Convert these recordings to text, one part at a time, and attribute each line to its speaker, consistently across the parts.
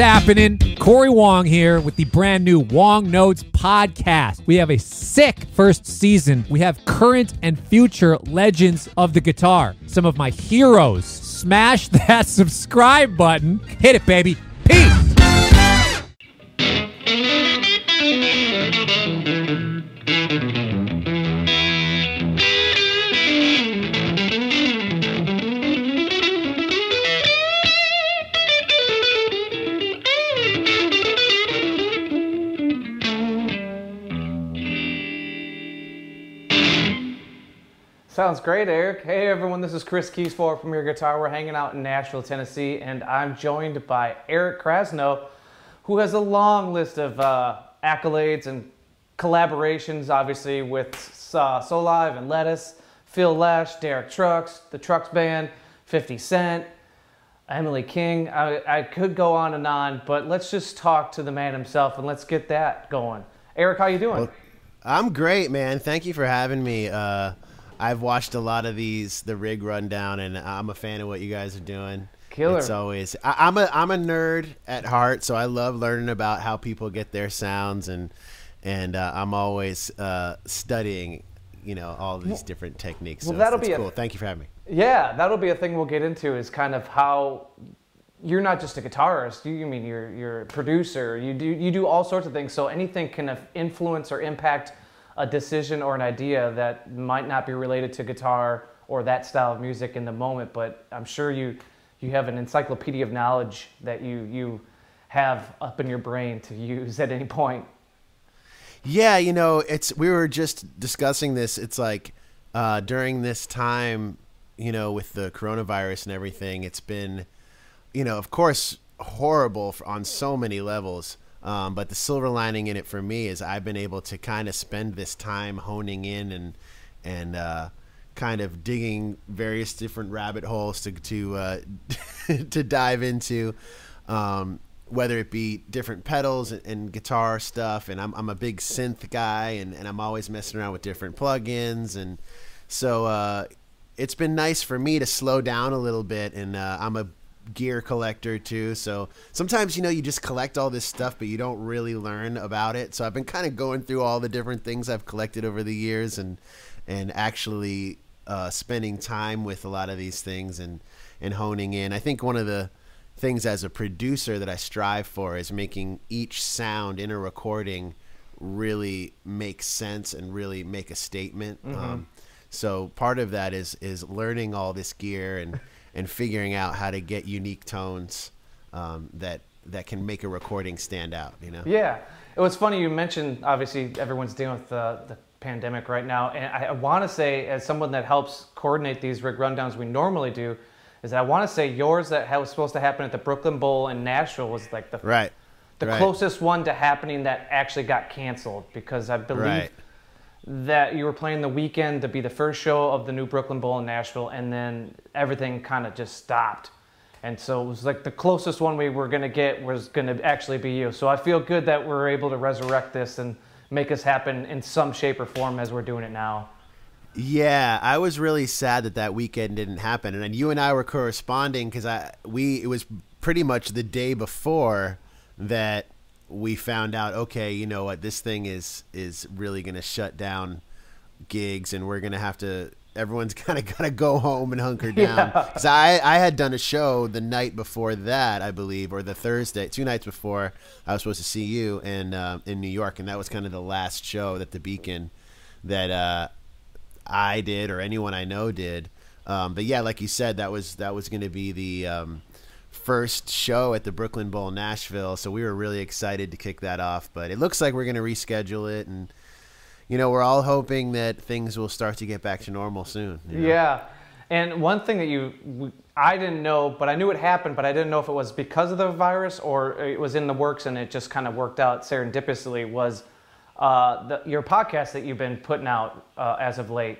Speaker 1: happening? Corey Wong here with the brand new Wong Notes podcast. We have a sick first season. We have current and future legends of the guitar, some of my heroes. Smash that subscribe button. Hit it, baby. Peace.
Speaker 2: Sounds great, Eric. Hey, everyone, this is Chris Kies for Premier Guitar. We're hanging out in Nashville, Tennessee, and I'm joined by Eric Krasno, who has a long list of uh, accolades and collaborations, obviously, with uh, Soulive and Lettuce, Phil Lesh, Derek Trucks, the Trucks Band, 50 Cent, Emily King. I, I could go on and on, but let's just talk to the man himself and let's get that going. Eric, how you doing?
Speaker 3: Well, I'm great, man. Thank you for having me. Uh, I've watched a lot of these, the rig rundown, and I'm a fan of what you guys are doing.
Speaker 2: Killer.
Speaker 3: It's always I, am a I'm a nerd at heart, so I love learning about how people get their sounds, and and uh, I'm always uh, studying, you know, all these different techniques.
Speaker 2: Well,
Speaker 3: so
Speaker 2: that'll be
Speaker 3: cool.
Speaker 2: A,
Speaker 3: Thank you for having me.
Speaker 2: Yeah, that'll be a thing we'll get into. Is kind of how you're not just a guitarist. You, you mean you're you're a producer. You do you do all sorts of things. So anything can influence or impact a decision or an idea that might not be related to guitar or that style of music in the moment, but I'm sure you you have an encyclopedia of knowledge that you you have up in your brain to use at any point.
Speaker 3: Yeah, you know, it's we were just discussing this. It's like uh, during this time, you know, with the coronavirus and everything, it's been, you know, of course, horrible on so many levels. Um, but the silver lining in it for me is I've been able to kind of spend this time honing in and and uh, kind of digging various different rabbit holes to to uh, to dive into, um, whether it be different pedals and, and, guitar stuff. And I'm I'm a big synth guy, and, and I'm always messing around with different plugins, and so uh, it's been nice for me to slow down a little bit. And uh, I'm a gear collector too. So sometimes you know you just collect all this stuff, but you don't really learn about it. So I've been kind of going through all the different things I've collected over the years, and and actually uh, spending time with a lot of these things and and honing in. I think one of the things as a producer that I strive for is making each sound in a recording really make sense and really make a statement. Mm-hmm. Um, so part of that is is learning all this gear and and figuring out how to get unique tones um, that that can make a recording stand out. You know.
Speaker 2: Yeah, it was funny you mentioned. Obviously, everyone's dealing with the, the pandemic right now, and I, I want to say, as someone that helps coordinate these rig rundowns we normally do, is that I want to say yours that was supposed to happen at the Brooklyn Bowl in Nashville was like the
Speaker 3: right.
Speaker 2: The
Speaker 3: right.
Speaker 2: closest one to happening that actually got canceled because I believe
Speaker 3: right
Speaker 2: that you were playing the weekend to be the first show of the new Brooklyn Bowl in Nashville, and then everything kind of just stopped. And so it was like the closest one we were going to get was going to actually be you. So I feel good that we're able to resurrect this and make this happen in some shape or form as we're doing it now.
Speaker 3: Yeah, I was really sad that that weekend didn't happen, and then you and I were corresponding because I we it was pretty much the day before that we found out, okay, you know what, this thing is is really going to shut down gigs, and we're going to have to. Everyone's kind of got to go home and hunker down. Because yeah. I I had done a show the night before that, I believe, or the Thursday, two nights before I was supposed to see you in uh, in New York, and that was kind of the last show that the Beacon that uh, I did or anyone I know did. Um, but yeah, like you said, that was that was going to be the um, first show at the Brooklyn Bowl Nashville, so we were really excited to kick that off. But it looks like we're going to reschedule it, and you know we're all hoping that things will start to get back to normal soon. You know?
Speaker 2: Yeah, and one thing that you I didn't know, but I knew it happened, but I didn't know if it was because of the virus or it was in the works and it just kind of worked out serendipitously. Was uh, the, your podcast that you've been putting out uh, as of late?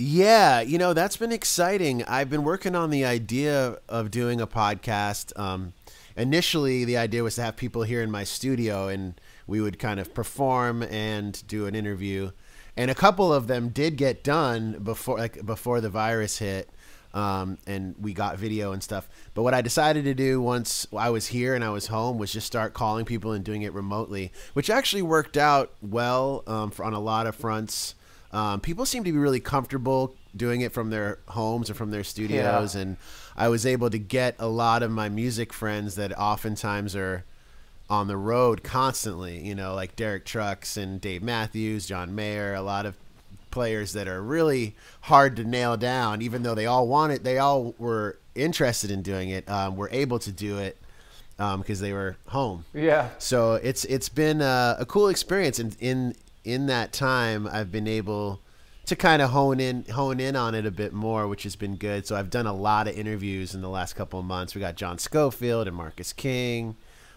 Speaker 3: Yeah, you know, that's been exciting. I've been working on the idea of doing a podcast. Um, initially, the idea was to have people here in my studio and we would kind of perform and do an interview. And a couple of them did get done before like before the virus hit. um, and we got video and stuff. But what I decided to do once I was here and I was home was just start calling people and doing it remotely, which actually worked out well um, for, on a lot of fronts. Um, people seem to be really comfortable doing it from their homes or from their studios,
Speaker 2: Yeah.
Speaker 3: and I was able to get a lot of my music friends that oftentimes are on the road constantly, you know, like Derek Trucks and Dave Matthews, John Mayer, a lot of players that are really hard to nail down, even though they all want it, they all were interested in doing it, um, were able to do it because they were home.
Speaker 2: Yeah.
Speaker 3: So it's it's been a, a cool experience, and in in that time, I've been able to kind of hone in hone in on it a bit more, which has been good. So I've done a lot of interviews in the last couple of months. We got John Scofield and Marcus King.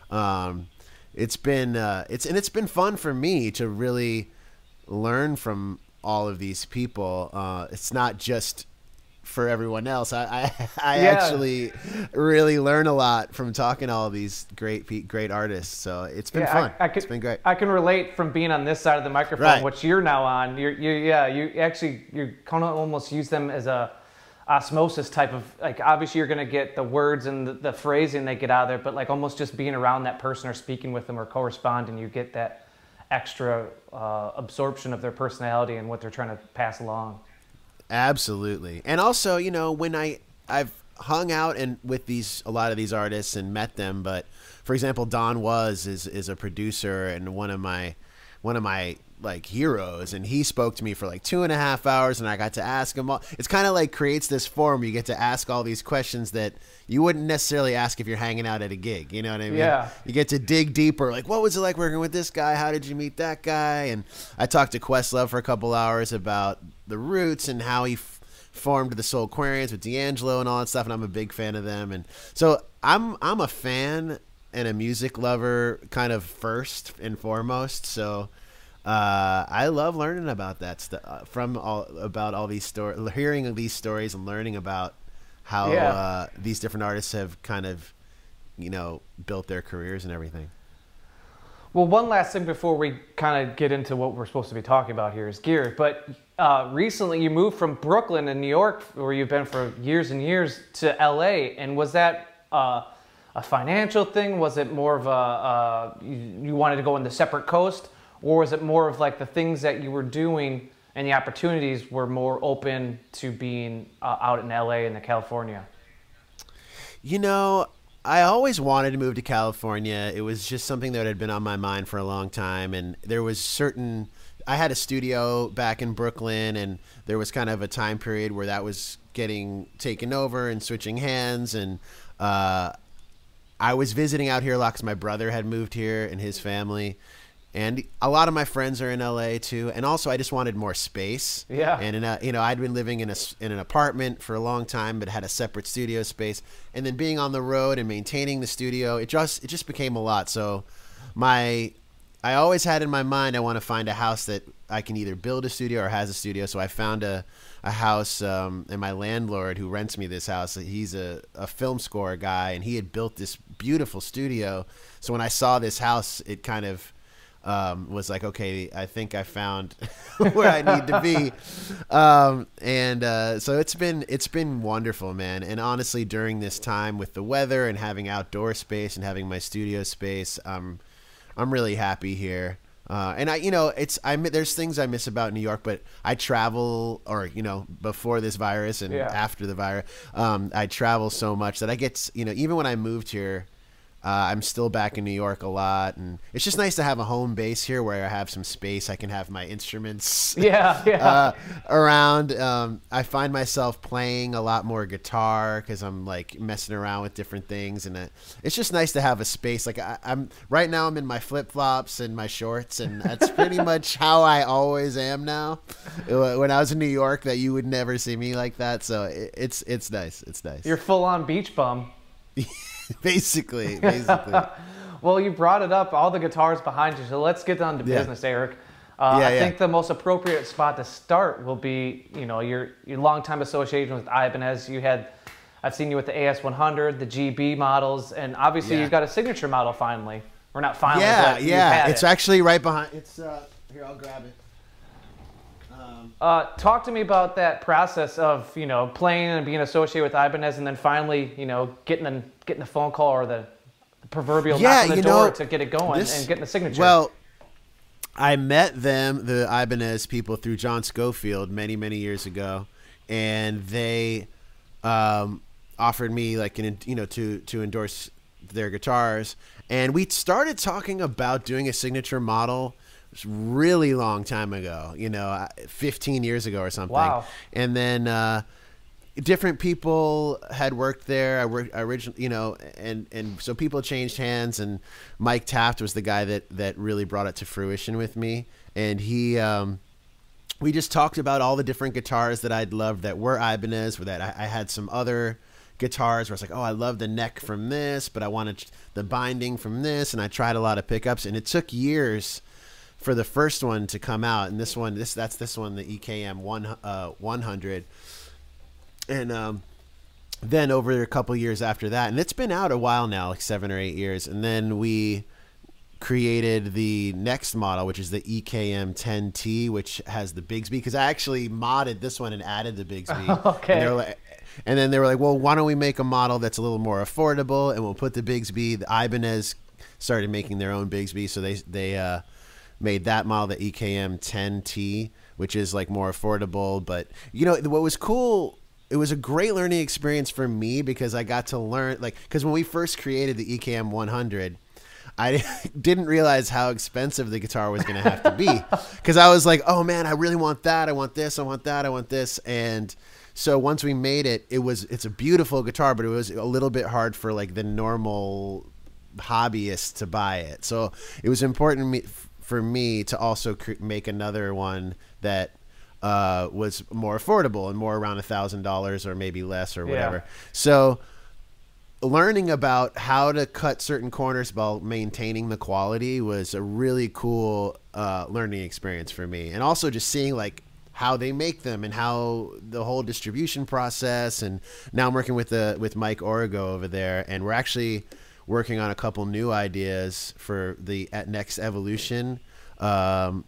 Speaker 3: Um, it's been uh, it's and it's been fun for me to really learn from all of these people. Uh, it's not just for everyone else. I I, I
Speaker 2: Yeah.
Speaker 3: actually really learn a lot from talking to all these great great artists. So it's been
Speaker 2: Yeah,
Speaker 3: fun.
Speaker 2: I, I could,
Speaker 3: it's been great.
Speaker 2: I can relate from being on this side of the microphone,
Speaker 3: Right.
Speaker 2: which you're now on. You're, you, yeah, you actually you kind of almost use them as a osmosis type of like. Obviously, you're going to get the words and the, the phrasing they get out of there, but like almost just being around that person or speaking with them or corresponding, you get that extra uh, absorption of their personality and what they're trying to pass along.
Speaker 3: Absolutely. And also, you know, when I I've hung out and with these a lot of these artists and met them, but for example, Don Was is is a producer and one of my one of my like heroes and he spoke to me for like two and a half hours and I got to ask him all it's kind of like creates this forum you get to ask all these questions that you wouldn't necessarily ask if you're hanging out at a gig you know what I mean
Speaker 2: Yeah.
Speaker 3: you get to dig deeper like what was it like working with this guy how did you meet that guy and i talked to questlove for a couple hours about the roots and how he f- formed the Soulquarians with d'angelo and all that stuff and i'm a big fan of them and so i'm i'm a fan and a music lover kind of first and foremost so uh, I love learning about that stuff uh, from all about all these stories, hearing these stories and learning about how
Speaker 2: Yeah.
Speaker 3: uh, these different artists have kind of, you know, built their careers and everything.
Speaker 2: Well, one last thing before we kind of get into what we're supposed to be talking about here is gear. But uh, recently, you moved from Brooklyn in New York, where you've been for years and years, to LA. And was that uh, a financial thing? Was it more of a uh, you, you wanted to go in the separate coast, or was it more of like the things that you were doing and the opportunities were more open to being uh, out in LA and the California?
Speaker 3: You know, I always wanted to move to California. It was just something that had been on my mind for a long time, and there was certain. I had a studio back in Brooklyn, and there was kind of a time period where that was getting taken over and switching hands, and uh, I was visiting out here a lot because my brother had moved here and his family, and a lot of my friends are in LA too. And also, I just wanted more space.
Speaker 2: Yeah.
Speaker 3: And in a, you know, I'd been living in a in an apartment for a long time, but had a separate studio space. And then being on the road and maintaining the studio, it just it just became a lot. So, my I always had in my mind I want to find a house that I can either build a studio or has a studio. So I found a a house, um, and my landlord who rents me this house, he's a, a film score guy, and he had built this beautiful studio. So when I saw this house, it kind of um, was like, okay, I think I found where I need to be. Um, and uh, so it's been it's been wonderful, man. And honestly, during this time with the weather and having outdoor space and having my studio space, um, I'm really happy here. Uh, and I, you know, it's I there's things I miss about New York, but I travel, or you know, before this virus and
Speaker 2: Yeah.
Speaker 3: after the virus, um, I travel so much that I get, you know, even when I moved here, uh, I'm still back in New York a lot, and it's just nice to have a home base here where I have some space. I can have my instruments
Speaker 2: Yeah, yeah.
Speaker 3: uh, around. Um, I find myself playing a lot more guitar because I'm like messing around with different things, and it, it's just nice to have a space. Like I, I'm right now, I'm in my flip flops and my shorts, and that's pretty much how I always am now. When I was in New York, that you would never see me like that. So it, it's it's nice. It's nice.
Speaker 2: You're full on beach bum.
Speaker 3: basically, basically.
Speaker 2: Well, you brought it up, all the guitars behind you, so let's get down to
Speaker 3: Yeah.
Speaker 2: business, Eric. Uh,
Speaker 3: Yeah,
Speaker 2: I
Speaker 3: yeah.
Speaker 2: think the most appropriate spot to start will be, you know, your your longtime association with Ibanez. You had, I've seen you with the AS100, the GB models, and obviously you've got a signature model finally, We're not finally.
Speaker 3: yeah,
Speaker 2: but
Speaker 3: yeah. It's
Speaker 2: it.
Speaker 3: actually right behind. It's uh, here. I'll grab it. Um,
Speaker 2: Uh, talk to me about that process of you know playing and being associated with Ibanez, and then finally you know getting a getting the phone call or the, the proverbial
Speaker 3: Yeah,
Speaker 2: knock on the
Speaker 3: you
Speaker 2: door
Speaker 3: know,
Speaker 2: to get it going
Speaker 3: this-
Speaker 2: and getting the signature.
Speaker 3: Well, I met them, the Ibanez people, through John Scofield many, many years ago, and they um, offered me like an you know to to endorse their guitars, and we started talking about doing a signature model. It was a really long time ago, you know, uh, 15 years ago or something.
Speaker 2: Wow.
Speaker 3: And then uh, different people had worked there. I worked originally, you know, and and so people changed hands. And Mike Taft was the guy that that really brought it to fruition with me. And he, um, we just talked about all the different guitars that I'd loved that were Ibanez, or that I, I had some other guitars where it's like, oh, I love the neck from this, but I wanted the binding from this, and I tried a lot of pickups, and it took years for the first one to come out, and this one, this that's this one, the EKM one uh, 100, and um, then over a couple years after that, and it's been out a while now, like seven or eight years, and then we created the next model, which is the EKM 10T, which has the Bigsby. Because I actually modded this one and added the Bigsby.
Speaker 2: Okay.
Speaker 3: And, like, and then they were like, "Well, why don't we make a model that's a little more affordable, and we'll put the Bigsby." The Ibanez started making their own Bigsby, so they they uh, made that model, the EKM 10T, which is like more affordable. But you know what was cool? It was a great learning experience for me because I got to learn like because when we first created the EKM 100. I didn't realize how expensive the guitar was going to have to be because I was like, "Oh man, I really want that. I want this. I want that. I want this." And so once we made it, it was it's a beautiful guitar, but it was a little bit hard for like the normal hobbyist to buy it. So it was important me, for me to also make another one that uh, was more affordable and more around a thousand dollars or maybe less or
Speaker 2: Yeah.
Speaker 3: whatever. So learning about how to cut certain corners while maintaining the quality was a really cool uh, learning experience for me, and also just seeing like how they make them and how the whole distribution process. And now I'm working with the with Mike Origo over there, and we're actually working on a couple new ideas for the at next evolution um,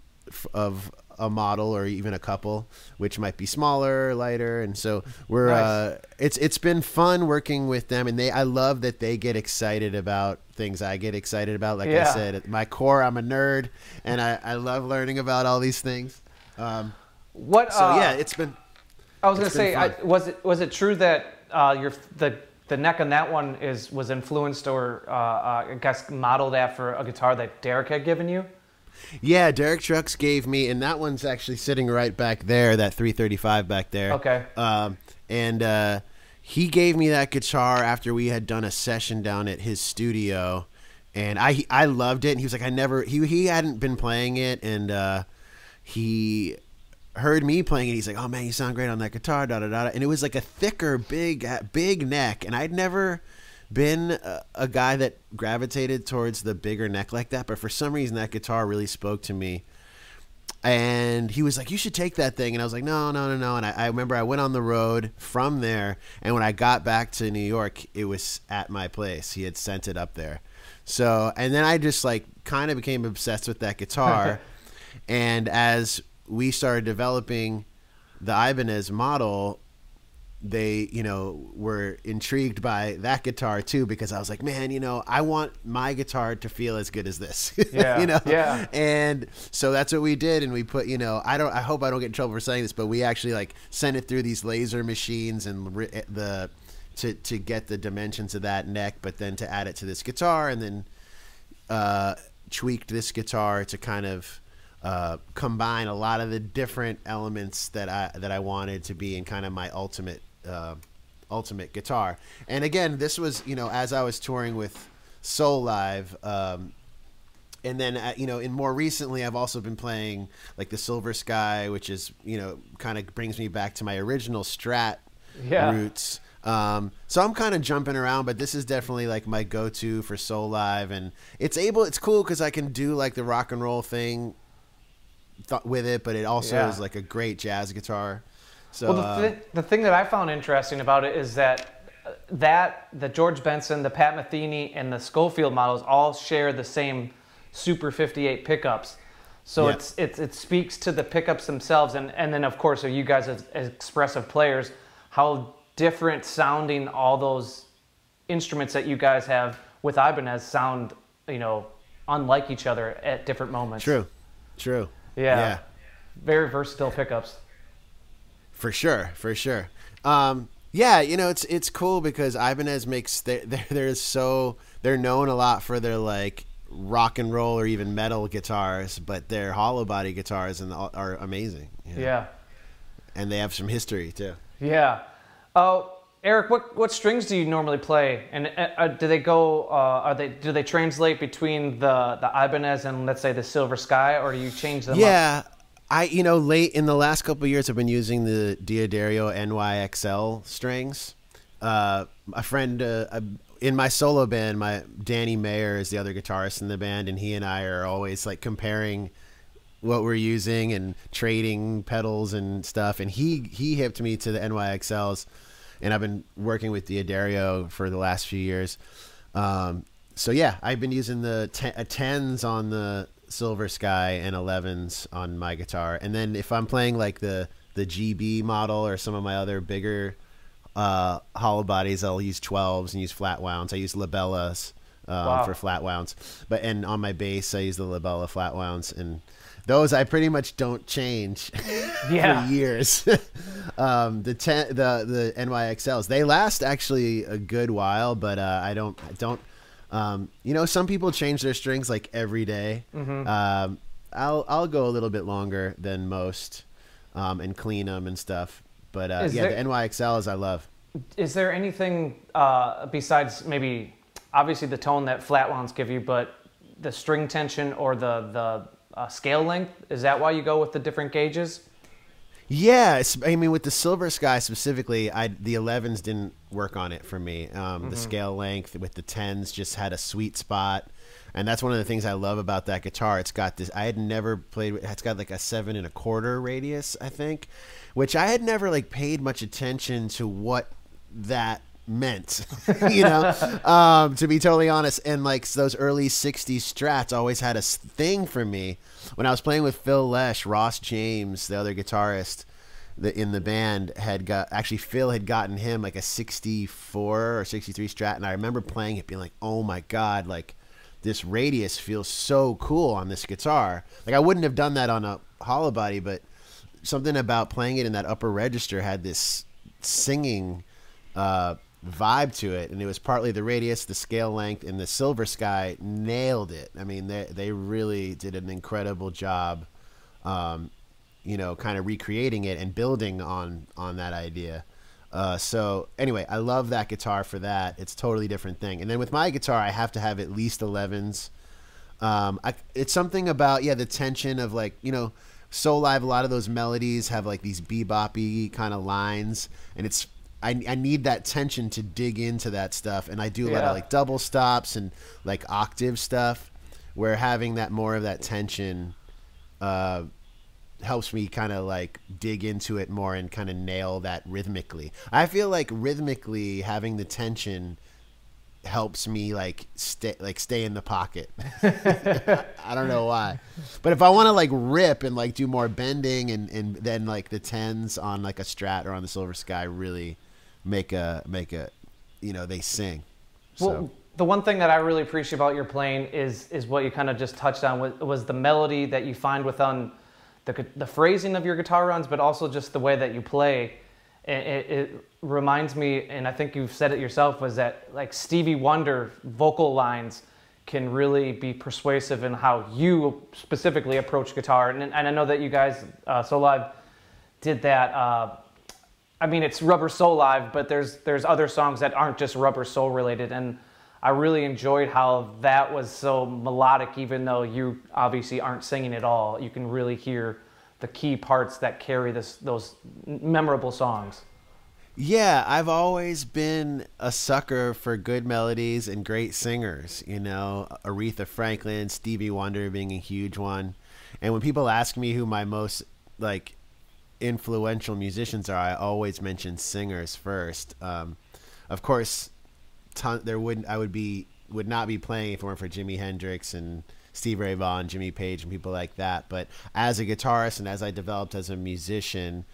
Speaker 3: of a model or even a couple, which might be smaller, lighter, and so we're
Speaker 2: Nice.
Speaker 3: uh, it's it's been fun working with them, and they I love that they get excited about things I get excited about. Like I said, at my core, I'm a nerd, and I, I love learning about all these things. Um,
Speaker 2: what?
Speaker 3: so
Speaker 2: uh,
Speaker 3: yeah, it's been
Speaker 2: I was gonna say, I, was it was it true that uh, your the the neck on that one is was influenced or uh, uh, I guess modeled after a guitar that Derek had given you?
Speaker 3: Yeah. Derek Trucks gave me, and that one's actually sitting right back there, that 335 back there.
Speaker 2: Okay.
Speaker 3: Um, and uh, he gave me that guitar after we had done a session down at his studio, and I I loved it. And he was like, I never he he hadn't been playing it, and uh, he heard me playing it. He's like, Oh man, you sound great on that guitar, da da da. da." And it was like a thicker, big big neck, and I'd never been a, a guy that gravitated towards the bigger neck like that, but for some reason that guitar really spoke to me and he was like, "You should take that thing," and I was like, "No, no, no, no." And I, I remember I went on the road from there, and when I got back to New York, it was at my place. He had sent it up there, so and then I just like kind of became obsessed with that guitar, and as we started developing the Ibanez model, they you know were intrigued by that guitar too because I was like, man, you know, I want my guitar to feel as good as this,
Speaker 2: Yeah,
Speaker 3: you know,
Speaker 2: yeah.
Speaker 3: and so that's what we did, and we put, you know, I don't, I hope I don't get in trouble for saying this, but we actually like sent it through these laser machines and the to to get the dimensions of that neck, but then to add it to this guitar, and then uh, tweaked this guitar to kind of uh, combine a lot of the different elements that I that I wanted to be in kind of my ultimate uh, ultimate guitar. And again, this was you know as I was touring with Soulive. Um, and then uh, you know in more recently i've also been playing like the silver sky which is you know kind of brings me back to my original strat
Speaker 2: Yeah.
Speaker 3: roots um, so i'm kind of jumping around but this is definitely like my go-to for Soulive and it's able it's cool because i can do like the rock and roll thing th- with it but it also
Speaker 2: Yeah.
Speaker 3: is like a great jazz guitar so
Speaker 2: Well, the,
Speaker 3: uh,
Speaker 2: the thing that I found interesting about it is that uh, that the George Benson, the Pat Metheny, and the Scofield models all share the same Super 58 pickups. So
Speaker 3: Yeah.
Speaker 2: it's it's it speaks to the pickups themselves, and and then of course, are you guys as, as expressive players, how different sounding all those instruments that you guys have with Ibanez sound, you know, unlike each other at different moments.
Speaker 3: True, true.
Speaker 2: Yeah.
Speaker 3: yeah,
Speaker 2: Very versatile pickups.
Speaker 3: For sure, for sure. Um, yeah, you know, it's it's cool because Ibanez makes they're, they're they're so they're known a lot for their like rock and roll or even metal guitars, but their hollow body guitars and are amazing. you know?
Speaker 2: Yeah.
Speaker 3: and they have some history too.
Speaker 2: Yeah. Uh, Eric, what, what strings do you normally play? And uh, uh, do they go? Uh, are they do they translate between the the Ibanez and let's say the Silver Sky, or do you change them? up?
Speaker 3: I you know late in the last couple of years I've been using the D'Addario NYXL strings. Uh, a friend uh, in my solo band, my Danny Mayer is the other guitarist in the band, and he and I are always like comparing what we're using and trading pedals and stuff. And he he hipped me to the NYXLs, and I've been working with D'Addario for the last few years. Um, so yeah, I've been using the uh, tens on the Silver Sky and elevens on my guitar, and then if I'm playing like the the GB model or some of my other bigger uh, hollow bodies, I'll use twelves and use flat wounds. I use La Bellas um,
Speaker 2: Wow.
Speaker 3: for flat wounds, but and on my bass I use the La Bella flat wounds, and those I pretty much don't change
Speaker 2: Yeah.
Speaker 3: for years. um, the ten, the the NYXLs they last actually a good while, but uh, I don't I don't. Um, you know, some people change their strings like every day.
Speaker 2: Mm-hmm.
Speaker 3: Um, I'll I'll go a little bit longer than most um, and clean them and stuff. But uh, yeah,
Speaker 2: there-
Speaker 3: the NYXLs I love.
Speaker 2: Is there anything uh, besides maybe obviously the tone that flat give you, but the string tension or the the uh, scale length? Is that why you go with the different gauges?
Speaker 3: Yeah, I mean, with the Silver Sky specifically, I the 11s didn't work on it for me. Um, The scale length with the 10s just had a sweet spot, and that's one of the things I love about that guitar. It's got this. I had never played. It's got like a seven and a quarter radius, I think, which I had never like paid much attention to what that meant you know um to be totally honest and like those early 60s strats always had a thing for me when i was playing with phil lesh ross james the other guitarist the, in the band had got actually phil had gotten him like a 64 or 63 strat and i remember playing it being like oh my god like this radius feels so cool on this guitar like i wouldn't have done that on a hollow body but something about playing it in that upper register had this singing uh, vibe to it, and it was partly the radius, the scale length, and the Silver Sky nailed it. I mean, they they really did an incredible job, um, you know, kind of recreating it and building on on that idea. Uh, so anyway, I love that guitar for that. It's a totally different thing. And then with my guitar, I have to have at least 11s. Um, I, it's something about yeah the tension of like you know Soulive a lot of those melodies have like these beboppy kind of lines and it's I, I need that tension to dig into that stuff and I do a lot of like double stops and like octave stuff where having that more of that tension uh, helps me kind of like dig into it more and kind of nail that rhythmically. I feel like rhythmically having the tension helps me like stay like stay in the pocket. I don't know why. But if I want to like rip and like do more bending and and then like the tens on like a strat or on the silver sky really make a make a you know they sing. So
Speaker 2: Well, the one thing that I really appreciate about your playing is is what you kind of just touched on was, was the melody that you find within um, the the phrasing of your guitar runs, but also just the way that you play. It, it, it reminds me, and I think you've said it yourself, was that like Stevie Wonder vocal lines can really be persuasive in how you specifically approach guitar. And, and I know that you guys, uh, Soulive, did that. Uh, I mean, it's Rubber Soulive, but there's there's other songs that aren't just Rubber Soul related, and I really enjoyed how that was so melodic, even though you obviously aren't singing at all. You can really hear the key parts that carry this those memorable songs.
Speaker 3: Yeah, I've always been a sucker for good melodies and great singers. You know, Aretha Franklin, Stevie Wonder being a huge one. And when people ask me who my most like influential musicians are, I always mention singers first. Um, of course, ton, there wouldn't I would be would not be playing if it weren't for Jimi Hendrix and Steve Ray Vaughan, Jimmy Page, and people like that. But as a guitarist and as I developed as a musician,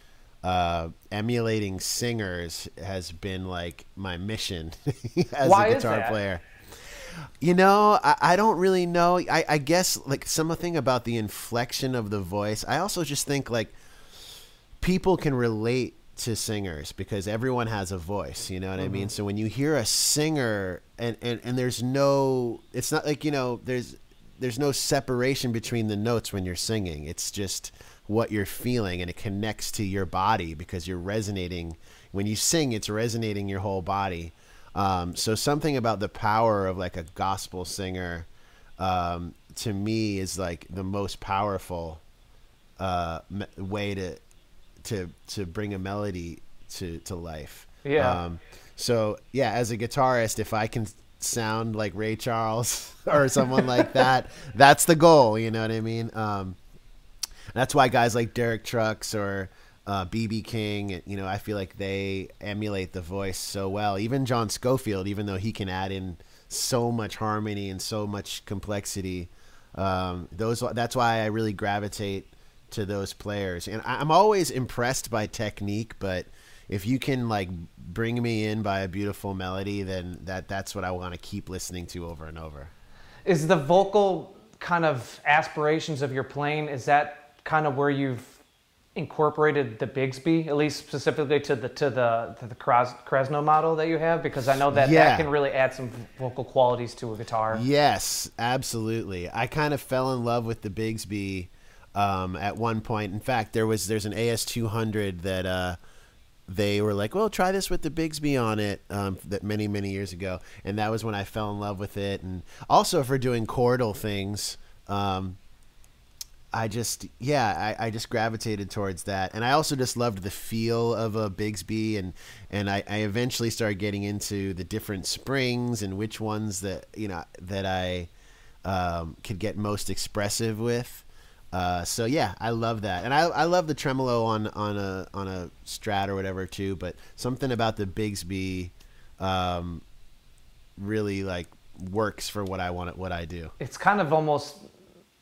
Speaker 3: uh, emulating singers has been like my mission as
Speaker 2: Why
Speaker 3: a
Speaker 2: is
Speaker 3: guitar
Speaker 2: that?
Speaker 3: player. You know, I, I don't really know. I, I guess like something about the inflection of the voice. I also just think like people can relate to singers because everyone has a voice you know what i mean? So when you hear a singer and, and and there's no it's not like you know there's there's no separation between the notes when you're singing. It's just what you're feeling and it connects to your body because you're resonating. When you sing it's resonating your whole body. Um, so something about the power of like a gospel singer um, to me is like the most powerful uh, way to to to bring a melody to to life.
Speaker 2: Yeah.
Speaker 3: Um, so yeah, as a guitarist, if I can sound like Ray Charles or someone like that, that's the goal. You know what I mean? Um, that's why guys like Derek Trucks or uh, BB King, you know, I feel like they emulate the voice so well. Even John Scofield, even though he can add in so much harmony and so much complexity, um, those that's why I really gravitate to those players. And I- I'm always impressed by technique, but if you can like bring me in by a beautiful melody, then that that's what I want to keep listening to over and over.
Speaker 2: Is the vocal kind of aspirations of your playing, is that kind of where you've incorporated the Bigsby, at least specifically to the to the to the Krasno model that you have? Because I know that
Speaker 3: Yeah.
Speaker 2: that can really add some vocal qualities to a guitar.
Speaker 3: Yes, absolutely. I kind of fell in love with the Bigsby um, at one point. In fact, there was there's an AS200 that uh, they were like, "Well, try this with the Bigsby on it." Um, that many many years ago, and that was when I fell in love with it. And also for doing chordal things. Um, I just yeah, I, I just gravitated towards that, and I also just loved the feel of a Bigsby, and and I, I eventually started getting into the different springs and which ones that you know that I um, could get most expressive with. Uh, so yeah, I love that, and I I love the tremolo on on a on a Strat or whatever too. But something about the Bigsby um, really like works for what I want what I do.
Speaker 2: It's kind of almost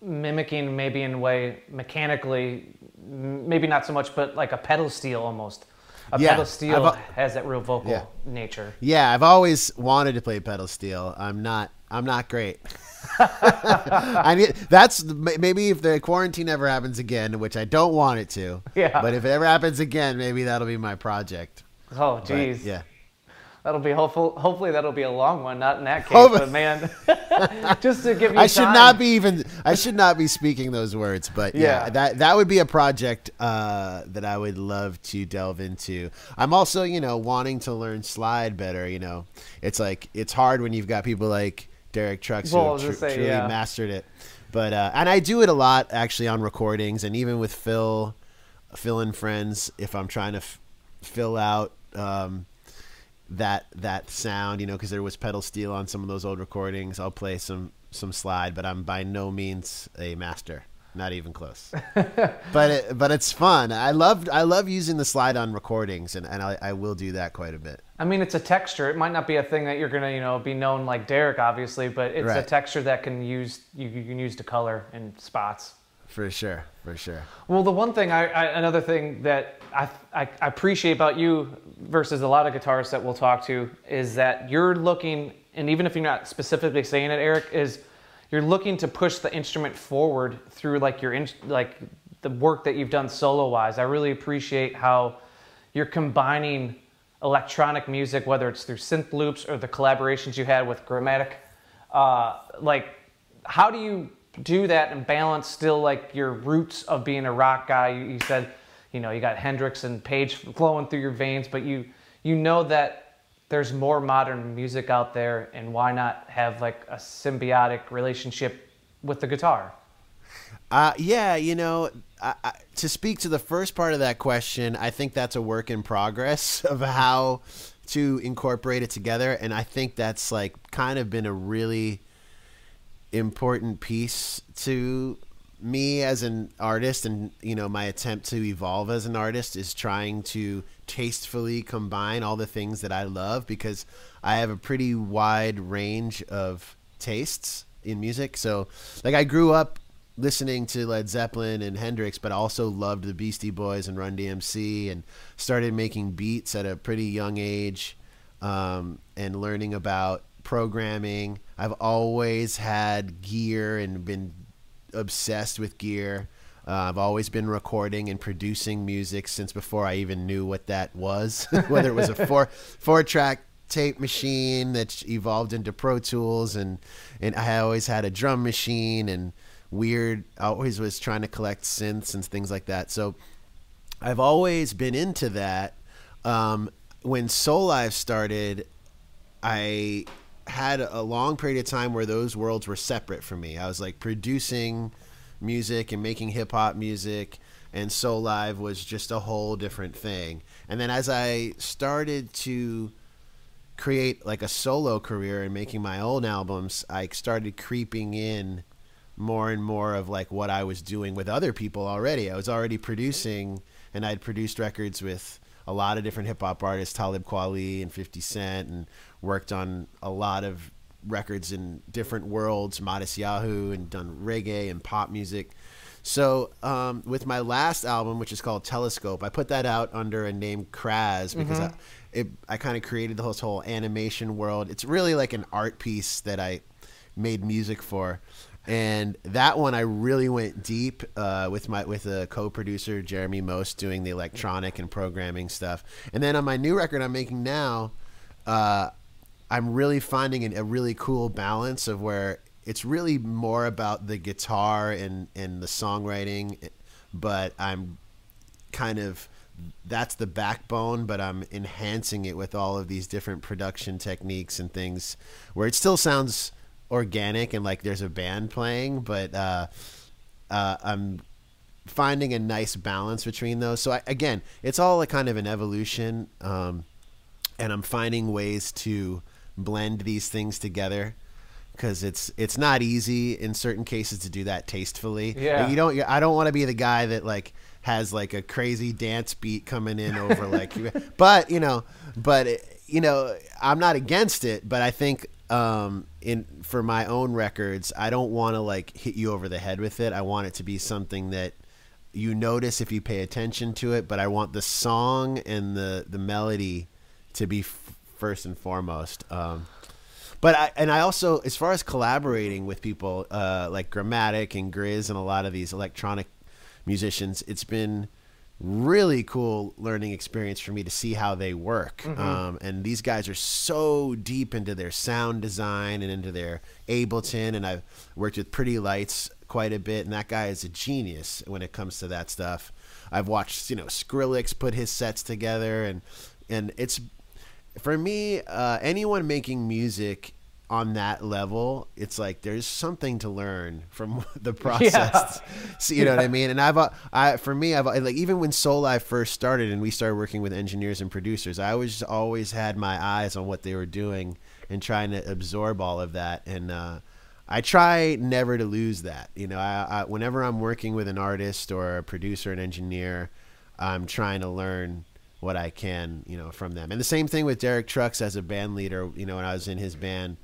Speaker 2: mimicking, maybe in a way, mechanically, maybe not so much, but like a pedal steel almost. A
Speaker 3: Yeah,
Speaker 2: pedal steel
Speaker 3: I've-
Speaker 2: has that real vocal
Speaker 3: Yeah.
Speaker 2: nature.
Speaker 3: Yeah, I've always wanted to play pedal steel. I'm not. I'm not great. I need. That's maybe if the quarantine ever happens again, which I don't want it to.
Speaker 2: Yeah.
Speaker 3: But if it ever happens again, maybe that'll be my project.
Speaker 2: Oh,
Speaker 3: But, yeah.
Speaker 2: That'll be hopeful. Hopefully, that'll be a long one. Not in that case,
Speaker 3: Hope-
Speaker 2: but man, just to give you.
Speaker 3: I should
Speaker 2: time.
Speaker 3: not be even. I should not be speaking those words. But yeah,
Speaker 2: Yeah.
Speaker 3: that that would be a project uh, that I would love to delve into. I'm also, you know, wanting to learn slide better. You know, it's like it's hard when you've got people like Derek Trucks
Speaker 2: Well,
Speaker 3: who
Speaker 2: was
Speaker 3: have
Speaker 2: gonna
Speaker 3: tr-
Speaker 2: say,
Speaker 3: truly
Speaker 2: yeah.
Speaker 3: mastered it. But uh, and I do it a lot actually on recordings and even with Phil, Phil and friends. If I'm trying to f- fill out. Um, that that sound, you know, because there was pedal steel on some of those old recordings. I'll play some some slide, but I'm by no means a master, not even close. but it, but it's fun. I love I love using the slide on recordings, and, and I, I will do that quite a bit.
Speaker 2: I mean, it's a texture. It might not be a thing that you're gonna, you know, be known like Derek, obviously, but it's a texture that can use you, you can use to color in spots.
Speaker 3: For sure, for sure.
Speaker 2: Well, the one thing, I, I another thing that I, I I appreciate about you versus a lot of guitarists that we'll talk to is that you're looking, and even if you're not specifically saying it, Eric, is you're looking to push the instrument forward through like your in, like the work that you've done solo wise. I really appreciate how you're combining electronic music, whether it's through synth loops or the collaborations you had with Gramatik. Uh, like, how do you do that and balance still like your roots of being a rock guy? You, you said, you know, you got Hendrix and Page flowing through your veins, but you you know that there's more modern music out there, and why not have like a symbiotic relationship with the guitar?
Speaker 3: Uh, yeah, you know, I, I, to speak to the first part of that question, I think that's a work in progress of how to incorporate it together, and I think that's like kind of been a really important piece to me as an artist and you know my attempt to evolve as an artist is trying to tastefully combine all the things that I love because I have a pretty wide range of tastes in music. So like I grew up listening to Led Zeppelin and Hendrix, but also loved the Beastie Boys and Run DMC, and started making beats at a pretty young age, um, and learning about programming. I've always had gear and been obsessed with gear. Uh, I've always been recording and producing music since before I even knew what that was, whether it was a four four track tape machine that evolved into Pro Tools, and and I always had a drum machine and weird. I always was trying to collect synths and things like that. So I've always been into that. Um, when Soulive started, I had a long period of time where those worlds were separate from me. I was like producing music and making hip hop music, and Soulive was just a whole different thing. And then as I started to create like a solo career and making my own albums, I started creeping in more and more of like what I was doing with other people already. I was already producing, and I'd produced records with a lot of different hip hop artists, Talib Kweli and 50 Cent, and worked on a lot of records in different worlds, Matisyahu, and done reggae and pop music. So um, with my last album, which is called Telescope, I put that out under a name Kraz because I, it, I kind of created the whole, whole animation world. It's really like an art piece that I made music for and that one I really went deep uh, with my with a co-producer Jeremy Most doing the electronic and programming stuff. And then on my new record I'm making now, uh, I'm really finding an, a really cool balance of where it's really more about the guitar and and the songwriting, but I'm kind of that's the backbone, but I'm enhancing it with all of these different production techniques and things where it still sounds organic and like there's a band playing, but uh, uh, I'm finding a nice balance between those. So I, again, it's all a kind of an evolution, um, and I'm finding ways to blend these things together because it's it's not easy in certain cases to do that tastefully.
Speaker 2: Yeah.
Speaker 3: Like, you don't. I don't want to be the guy that like has like a crazy dance beat coming in over like, but you know, but you know, I'm not against it, but I think um, in for my own records, I don't want to like hit you over the head with it. I want it to be something that you notice if you pay attention to it, but I want the song and the the melody to be first and foremost. Um, but I and I also, as far as collaborating with people uh, like Gramatik and GRiZ and a lot of these electronic musicians, it's been really cool learning experience for me to see how they work.
Speaker 2: Mm-hmm.
Speaker 3: Um, and these guys are so deep into their sound design and into their Ableton. And I've worked with Pretty Lights quite a bit, and that guy is a genius when it comes to that stuff. I've watched, you know, Skrillex put his sets together, and and it's for me, uh, anyone making music on that level, it's like there's something to learn from the process. So, you know what I mean? And I've, uh, I for me, I've like even when Soulive first started and we started working with engineers and producers, I was always had my eyes on what they were doing and trying to absorb all of that. And uh, I try never to lose that. You know, I, I, whenever I'm working with an artist or a producer, an engineer, I'm trying to learn what I can, you know, from them. And the same thing with Derek Trucks as a band leader. You know, when I was in his band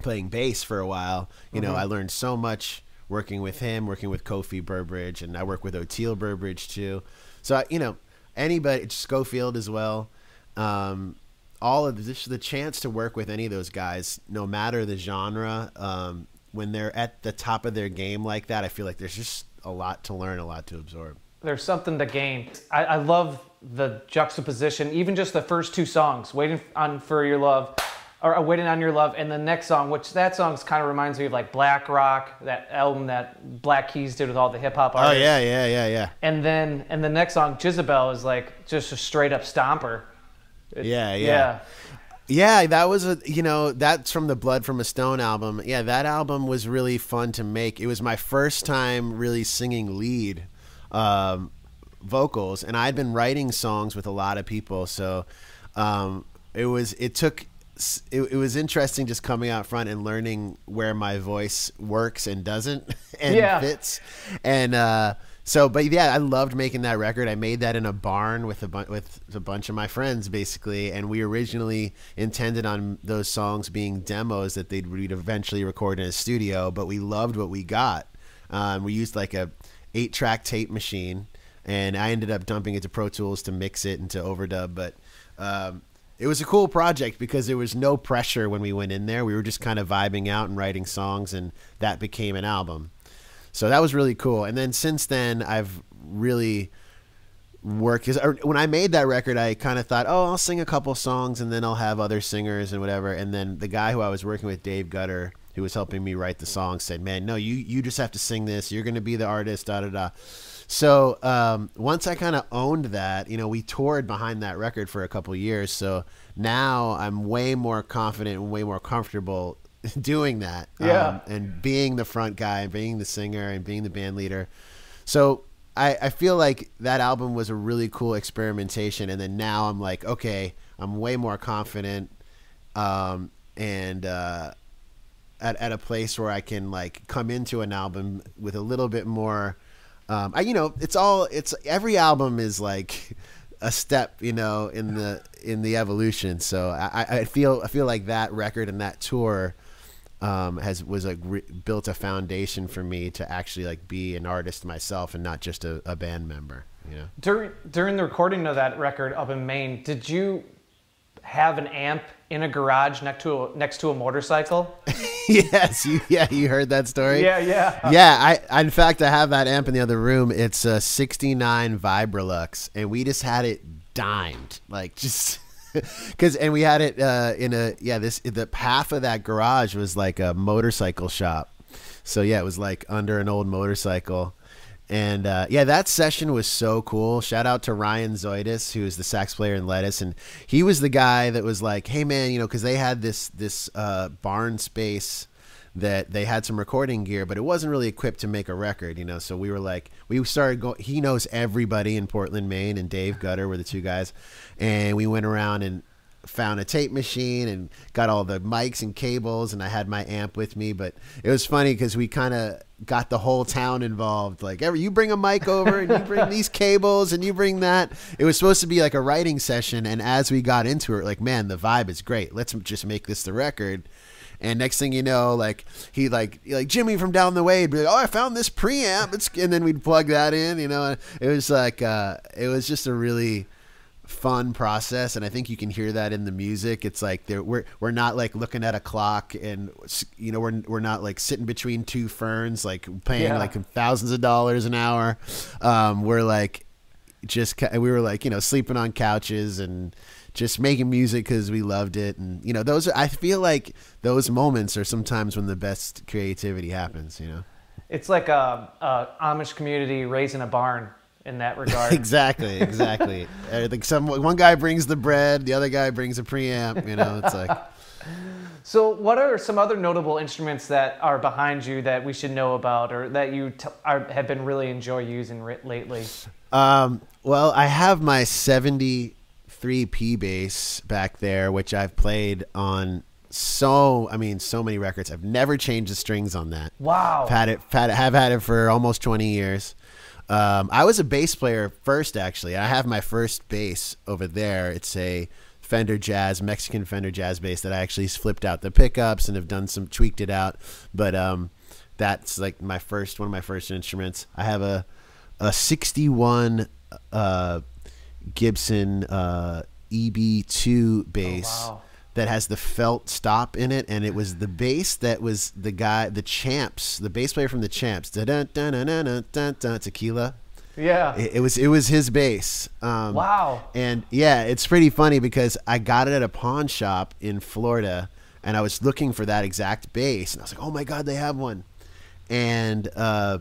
Speaker 3: playing bass for a while, you know, I learned so much working with him, working with Kofi Burbridge, and I work with Oteil Burbridge too. So, I- you know, anybody, Scofield as well. Um, all of this, the chance to work with any of those guys, no matter the genre, um, when they're at the top of their game like that, I feel like there's just a lot to learn, a lot to absorb.
Speaker 2: There's something to gain. I, I love the juxtaposition, even just the first two songs, "Waiting on for Your Love," or uh, "Waiting on Your Love," and the next song, which that song kind of reminds me of like Blakroc, that album that Black Keys did with all the hip hop artists.
Speaker 3: Oh yeah, yeah, yeah, yeah.
Speaker 2: And then and the next song, Jezebel, is like just a straight up stomper. It-
Speaker 3: Yeah, yeah. Yeah, that was a you know that's from the Blood from a Stone album. Yeah, that album was really fun to make. It was my first time really singing lead um, vocals, and I'd been writing songs with a lot of people, so um, it was it took it, it was interesting just coming out front and learning where my voice works and doesn't and
Speaker 2: Yeah.
Speaker 3: fits, and uh, so, but yeah, I loved making that record. I made that in a barn with a bu- with a bunch of my friends, basically, and we originally intended on those songs being demos that they'd we'd eventually record in a studio. But we loved what we got. Um, we used like a eight track tape machine, and I ended up dumping it to Pro Tools to mix it and to overdub. But um, it was a cool project because there was no pressure when we went in there. We were just kind of vibing out and writing songs, and that became an album. So that was really cool. And then since then, I've really worked. Cause when I made that record, I kind of thought, oh, I'll sing a couple songs and then I'll have other singers and whatever. And then the guy who I was working with, Dave Gutter, who was helping me write the song, said, "Man, no, you you just have to sing this. You're going to be the artist." Da da da. So um, once I kind of owned that, you know, we toured behind that record for a couple years. So now I'm way more confident and way more comfortable doing that.
Speaker 2: Yeah.
Speaker 3: Um, and being the front guy and being the singer and being the band leader. So I, I feel like that album was a really cool experimentation. And then now I'm like, okay, I'm way more confident. Um, and, uh, at, at a place where I can like come into an album with a little bit more, um, I, you know, it's all, it's every album is like a step, you know, in the, in the evolution. So I, I feel, I feel like that record and that tour, um, has was like re- built a foundation for me to actually like be an artist myself and not just a, a band member. You know.
Speaker 2: During during the recording of that record up in Maine, did you have an amp in a garage next to a, next to a motorcycle?
Speaker 3: yes, you, yeah, you heard that story.
Speaker 2: Yeah, yeah,
Speaker 3: yeah. I, I, in fact, I have that amp in the other room. It's a '69 Vibrolux, and we just had it dimed, like just. because and we had it uh, in a yeah this the half of that garage was like a motorcycle shop so yeah it was like under an old motorcycle and uh, yeah that session was so cool shout out to ryan zoidis who's the sax player in lettuce and he was the guy that was like hey man you know because they had this this uh, barn space that they had some recording gear, but it wasn't really equipped to make a record, you know. So we were like, we started going. He knows everybody in Portland, Maine, and Dave Gutter were the two guys, and we went around and found a tape machine and got all the mics and cables, and I had my amp with me. But it was funny because we kind of got the whole town involved. Like, every you bring a mic over, and you bring these cables, and you bring that. It was supposed to be like a writing session, and as we got into it, like, man, the vibe is great. Let's just make this the record. And next thing you know, like he like like Jimmy from down the way, would be like, "Oh, I found this preamp," it's, and then we'd plug that in. You know, it was like uh, it was just a really fun process, and I think you can hear that in the music. It's like we're we're not like looking at a clock, and you know we're we're not like sitting between two ferns, like paying yeah. like thousands of dollars an hour. Um, we're like just we were like you know sleeping on couches and just making music because we loved it and you know those are, i feel like those moments are sometimes when the best creativity happens you know
Speaker 2: it's like a, a amish community raising a barn in that regard
Speaker 3: exactly exactly like some one guy brings the bread the other guy brings a preamp you know it's like
Speaker 2: so what are some other notable instruments that are behind you that we should know about or that you t- are, have been really enjoy using lately
Speaker 3: um, well i have my seventy-three P bass back there, which I've played on so I mean so many records. I've never changed the strings on that.
Speaker 2: Wow.
Speaker 3: I've had it, had, have had it for almost twenty years. Um, I was a bass player first, actually. I have my first bass over there. It's a Fender Jazz, Mexican Fender Jazz bass that I actually flipped out the pickups and have done some tweaked it out. But um, that's like my first one of my first instruments. I have a a sixty one uh, Gibson uh, EB2 bass
Speaker 2: oh, wow.
Speaker 3: That has the felt stop in it, and it was the bass that was the guy, the Champs, the bass player from the Champs, da da da da da da da Tequila.
Speaker 2: Yeah,
Speaker 3: it, it, was it was his bass. Um,
Speaker 2: wow.
Speaker 3: And yeah, it's pretty funny because I got it at a pawn shop in Florida, and I was looking for that exact bass, and I was like, oh my god, they have one, and. Uh,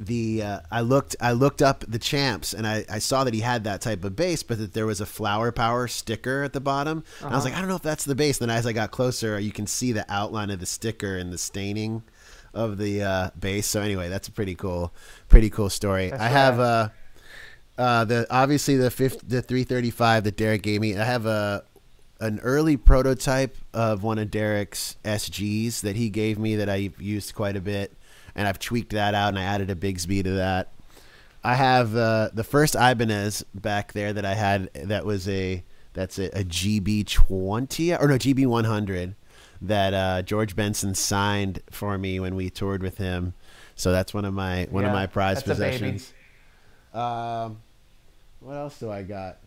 Speaker 3: the uh, I looked I looked up the champs and I, I saw that he had that type of bass, but that there was a flower power sticker at the bottom. Uh-huh. And I was like, I don't know if that's the bass. Then as I got closer, you can see the outline of the sticker and the staining of the uh, bass. So anyway, that's a pretty cool, pretty cool story. That's I right. have uh, uh, the obviously the fifth, the 335 that Derek gave me. I have a an early prototype of one of Derek's SGs that he gave me that I used quite a bit and I've tweaked that out and I added a Bigsby to that. I have uh, the first Ibanez back there that I had. That was a that's a, a GB twenty or no GB one hundred that uh, George Benson signed for me when we toured with him. So that's one of my one of my prized
Speaker 2: that's a baby.
Speaker 3: possessions. Um, what else do I got?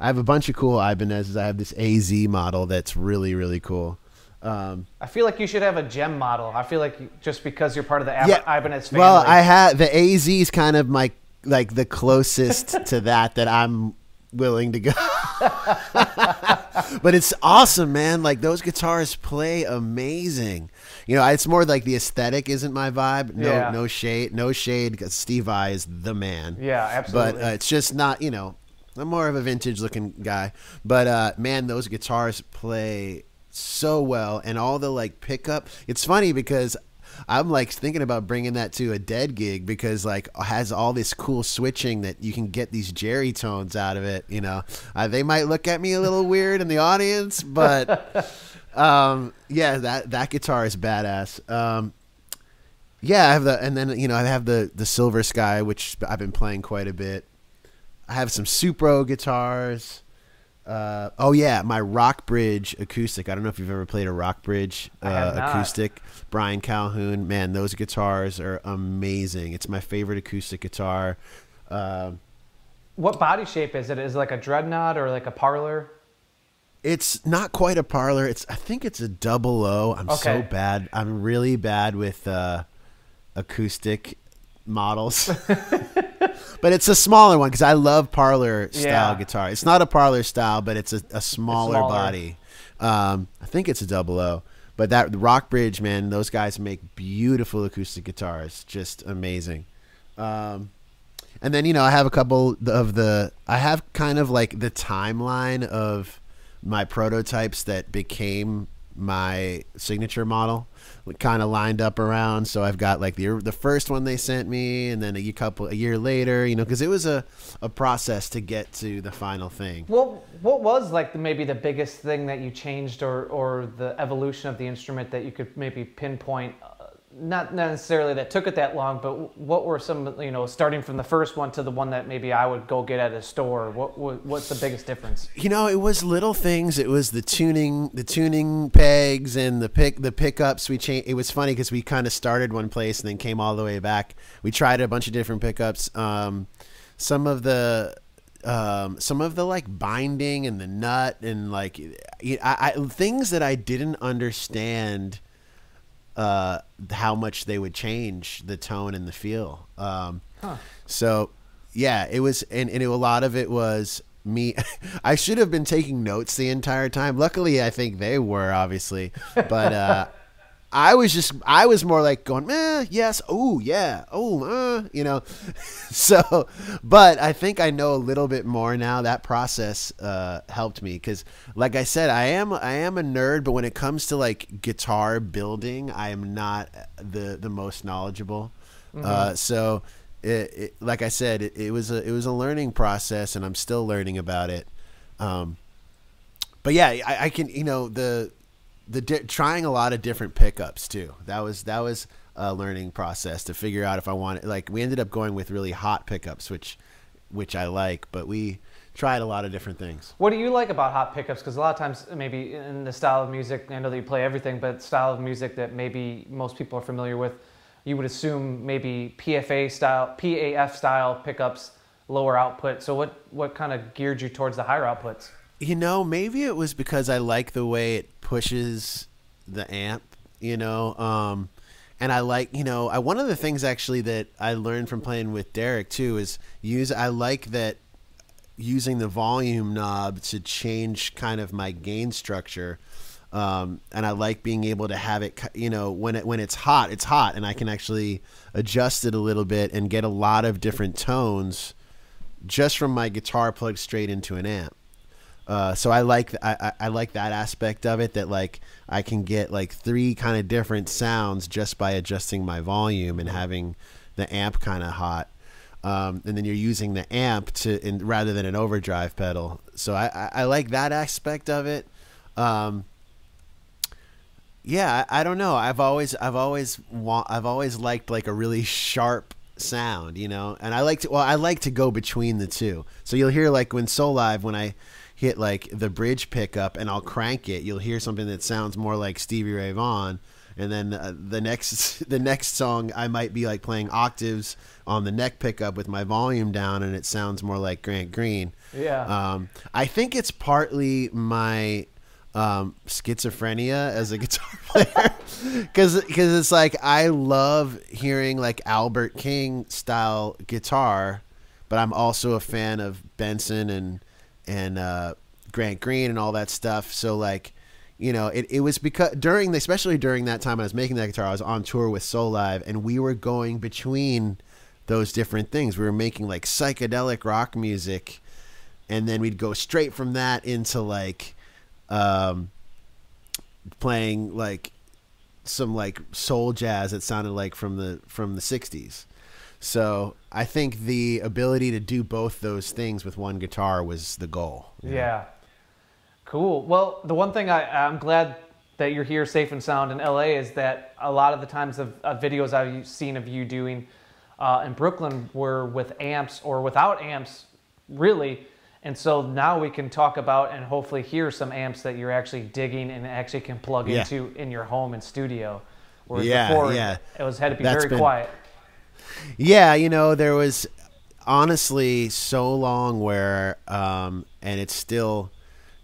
Speaker 3: I have a bunch of cool Ibanez's. I have this AZ model that's really really cool. Um,
Speaker 2: I feel like you should have a Jem model. I feel like you, just because you're part of the Ab- Ibanez family.
Speaker 3: Well, I had the AZ is kind of my like the closest to that that I'm willing to go. but it's awesome, man. Like those guitars play amazing. You know, it's more like the aesthetic isn't my vibe. No,
Speaker 2: Yeah.
Speaker 3: no shade, no shade. Because Steve Vai is the man.
Speaker 2: yeah, absolutely.
Speaker 3: But uh, it's just not, you know, I'm more of a vintage looking guy. But uh, man, those guitars play so well, and all the like pickup. It's funny because I'm like thinking about bringing that to a dead gig because like has all this cool switching that you can get these Jerry tones out of it. You know, uh, they might look at me a little weird in the audience, but um, yeah, that that guitar is badass. Um, yeah, I have the, and then you know I have the the Silver Sky, which I've been playing quite a bit. I have some Supro guitars. Uh, oh yeah, my Rockbridge acoustic. I don't know if you've ever played a
Speaker 2: Rockbridge
Speaker 3: uh, acoustic. Brian Calhoun, man, those guitars are amazing. It's my favorite acoustic guitar. Um
Speaker 2: what body shape is it? Is it like a dreadnought or like a parlor?
Speaker 3: It's not quite a parlor. It's I think it's a double O. I'm so bad. I'm really bad with uh, acoustic models. but it's a smaller one because I love parlor style
Speaker 2: Yeah.
Speaker 3: guitar. It's not a parlor style, but it's a, a smaller,
Speaker 2: smaller.
Speaker 3: body. Um, I think it's a double O. But that Rockbridge, man, those guys make beautiful acoustic guitars. Just amazing. Um, and then you know I have a couple of the I have kind of like the timeline of my prototypes that became my signature model kind of lined up around so I've got like the the first one they sent me and then a couple a year later you know because it was a a process to get to the final thing
Speaker 2: What what was like maybe the biggest thing that you changed or or the evolution of the instrument that you could maybe pinpoint? Not necessarily that took it that long, but what were some you know starting from the first one to the one that maybe I would go get at a store? What, what what's the biggest difference?
Speaker 3: you know it was little things it was the tuning the tuning pegs and the pick the pickups we changed it was funny because we kind of started one place and then came all the way back we tried a bunch of different pickups um, some of the um, some of the like binding and the nut and like I, I, things that i didn't understand uh, how much they would change the tone and the feel. Um, So, yeah, it was, and, and it, a lot of it was me. I should have been taking notes the entire time. Luckily, I think they were obviously, but uh, I was just, I was more like going, eh, yes, oh yeah, oh, uh, you know. so, but I think I know a little bit more now. That process uh, helped me because, like I said, I am, I am a nerd, but when it comes to like guitar building, I am not the the most knowledgeable. Uh, so, it, it, like I said, it, it was a it was a learning process, and I'm still learning about it. Um, but yeah, I, I can you know the the di- trying a lot of different pickups too. That was that was a learning process to figure out if I wanted. Like we ended up going with really hot pickups, which which I like, but we tried a lot of different things.
Speaker 2: What do you like about hot pickups? Because a lot of times, maybe in the style of music, I know that you play everything, but style of music that maybe most people are familiar with, you would assume maybe PFA style, PAF style pickups, lower output. So what what kind of geared you towards the higher outputs?
Speaker 3: You know, maybe it was because I like the way it pushes the amp, you know, um, and I like, you know, I, one of the things actually that I learned from playing with Derek too is use. I like that using the volume knob to change kind of my gain structure. Um, and I like being able to have it, you know, when it when it's hot, it's hot, and I can actually adjust it a little bit and get a lot of different tones just from my guitar plugged straight into an amp. Uh, so I like I, I like that aspect of it that like I can get like three kind of different sounds just by adjusting my volume and having the amp kind of hot. Um, and then you're using the amp to in, rather than an overdrive pedal. So I, I, I like that aspect of it. Um, yeah, I, I don't know. I've always I've always wa- I've always liked like a really sharp sound, you know. And I like to well, I like to go between the two. So you'll hear like when Soulive when I hit like the bridge pickup and I'll crank it, you'll hear something that sounds more like Stevie Ray Vaughan. And then uh, the next the next song I might be like playing octaves on the neck pickup with my volume down and it sounds more like Grant Green.
Speaker 2: Yeah.
Speaker 3: Um, I think it's partly my um, schizophrenia as a guitar player because it's like I love hearing like Albert King style guitar, but I'm also a fan of Benson and and uh, Grant Green and all that stuff. So like, you know, it, it was because during the, especially during that time I was making that guitar, I was on tour with Soulive and we were going between those different things. We were making like psychedelic rock music and then we'd go straight from that into like um, playing like some like soul jazz that sounded like from the from the 60s. So I think the ability to do both those things with one guitar was the goal.
Speaker 2: Yeah. Cool. Well, the one thing I, I'm glad that you're here safe and sound in LA is that a lot of the times of, of videos I've seen of you doing uh, in Brooklyn were with amps or without amps, really. And so now we can talk about and hopefully hear some amps that you're actually digging and actually can plug
Speaker 3: Yeah.
Speaker 2: into in your home and studio. Whereas
Speaker 3: Yeah,
Speaker 2: before
Speaker 3: yeah.
Speaker 2: it was had to be
Speaker 3: That's
Speaker 2: very
Speaker 3: been-
Speaker 2: quiet.
Speaker 3: Yeah, you know, there was honestly so long where um and it's still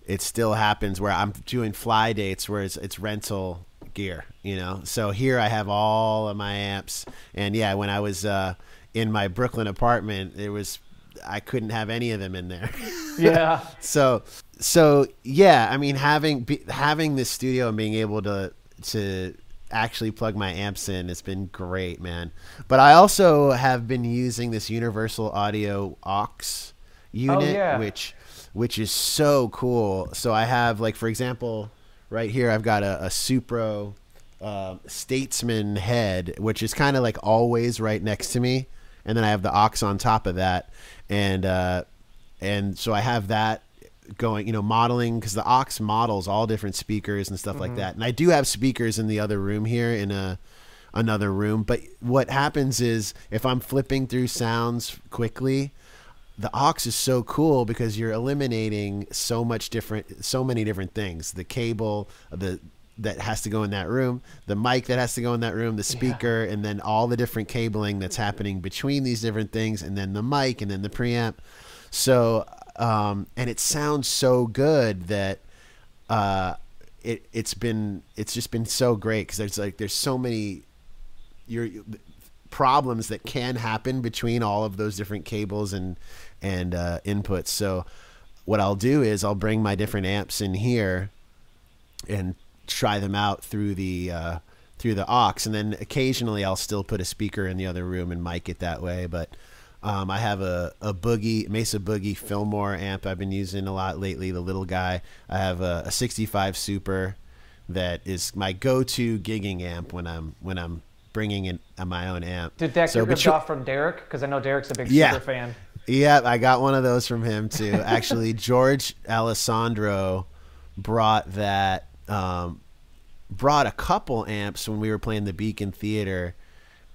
Speaker 3: it still happens where I'm doing fly dates where it's it's rental gear, you know. So here I have all of my amps and yeah, when I was uh in my Brooklyn apartment, it was I couldn't have any of them in there.
Speaker 2: Yeah.
Speaker 3: so so yeah i mean having be, having this studio and being able to to actually plug my amps in has been great man but i also have been using this universal audio OX unit
Speaker 2: yeah.
Speaker 3: which which is so cool so i have like for example right here i've got a, a supro um, statesman head which is kind of like always right next to me and then i have the OX on top of that and uh and so I have that going, you know, modeling because the OX models all different speakers and stuff like that. And I do have speakers in the other room here in a another room. But what happens is if I'm flipping through sounds quickly, the OX is so cool because you're eliminating so much different, so many different things. The cable, the that has to go in that room, the mic that has to go in that room, the speaker, and then all the different cabling that's happening between these different things, and then the mic, and then the preamp. So, um, and it sounds so good that uh, it it's been it's just been so great because there's like there's so many your problems that can happen between all of those different cables and and uh, inputs. So what I'll do is I'll bring my different amps in here and try them out through the uh, through the OX, and then occasionally I'll still put a speaker in the other room and mic it that way. But um, I have a, a boogie Mesa Boogie Fillmore amp I've been using a lot lately. The little guy. I have a, a 65 Super that is my go-to gigging amp when I'm when I'm bringing in uh, my own amp.
Speaker 2: Did that
Speaker 3: So,
Speaker 2: get
Speaker 3: but
Speaker 2: ripped
Speaker 3: you-
Speaker 2: off from Derek? Because I know Derek's a big
Speaker 3: Yeah.
Speaker 2: super fan.
Speaker 3: Yeah, I got one of those from him too. Actually, George Alessandro brought that um, brought a couple amps when we were playing the Beacon Theater,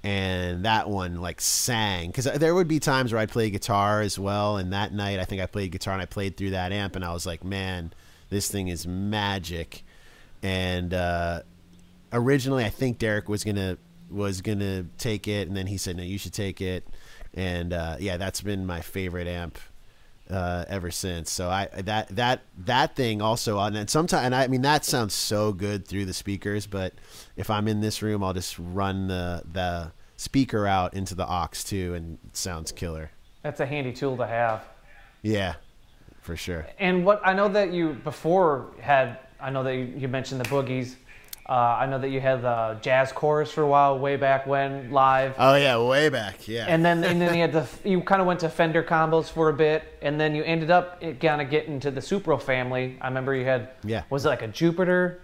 Speaker 3: and that one like sang because there would be times where I'd play guitar as well. And that night, I think I played guitar and I played through that amp, and I was like, man, this thing is magic. And uh, originally, I think Derek was gonna was gonna take it, and then he said, no, you should take it. And uh, yeah, that's been my favorite amp uh, ever since. So I that that that thing also on and sometimes and I mean that sounds so good through the speakers, but if I'm in this room, I'll just run the the speaker out into the OX too, and it sounds killer.
Speaker 2: That's a handy tool to have.
Speaker 3: Yeah, for sure.
Speaker 2: And what I know that you before had, I know that you, you mentioned the boogies. Uh, I know that you had the jazz chorus for a while, way back when, live.
Speaker 3: Oh yeah, way back. Yeah.
Speaker 2: and then and then you had the you kind of went to Fender combos for a bit, and then you ended up kind of getting to the Supro family. I remember you had
Speaker 3: Yeah.
Speaker 2: was it like a Jupiter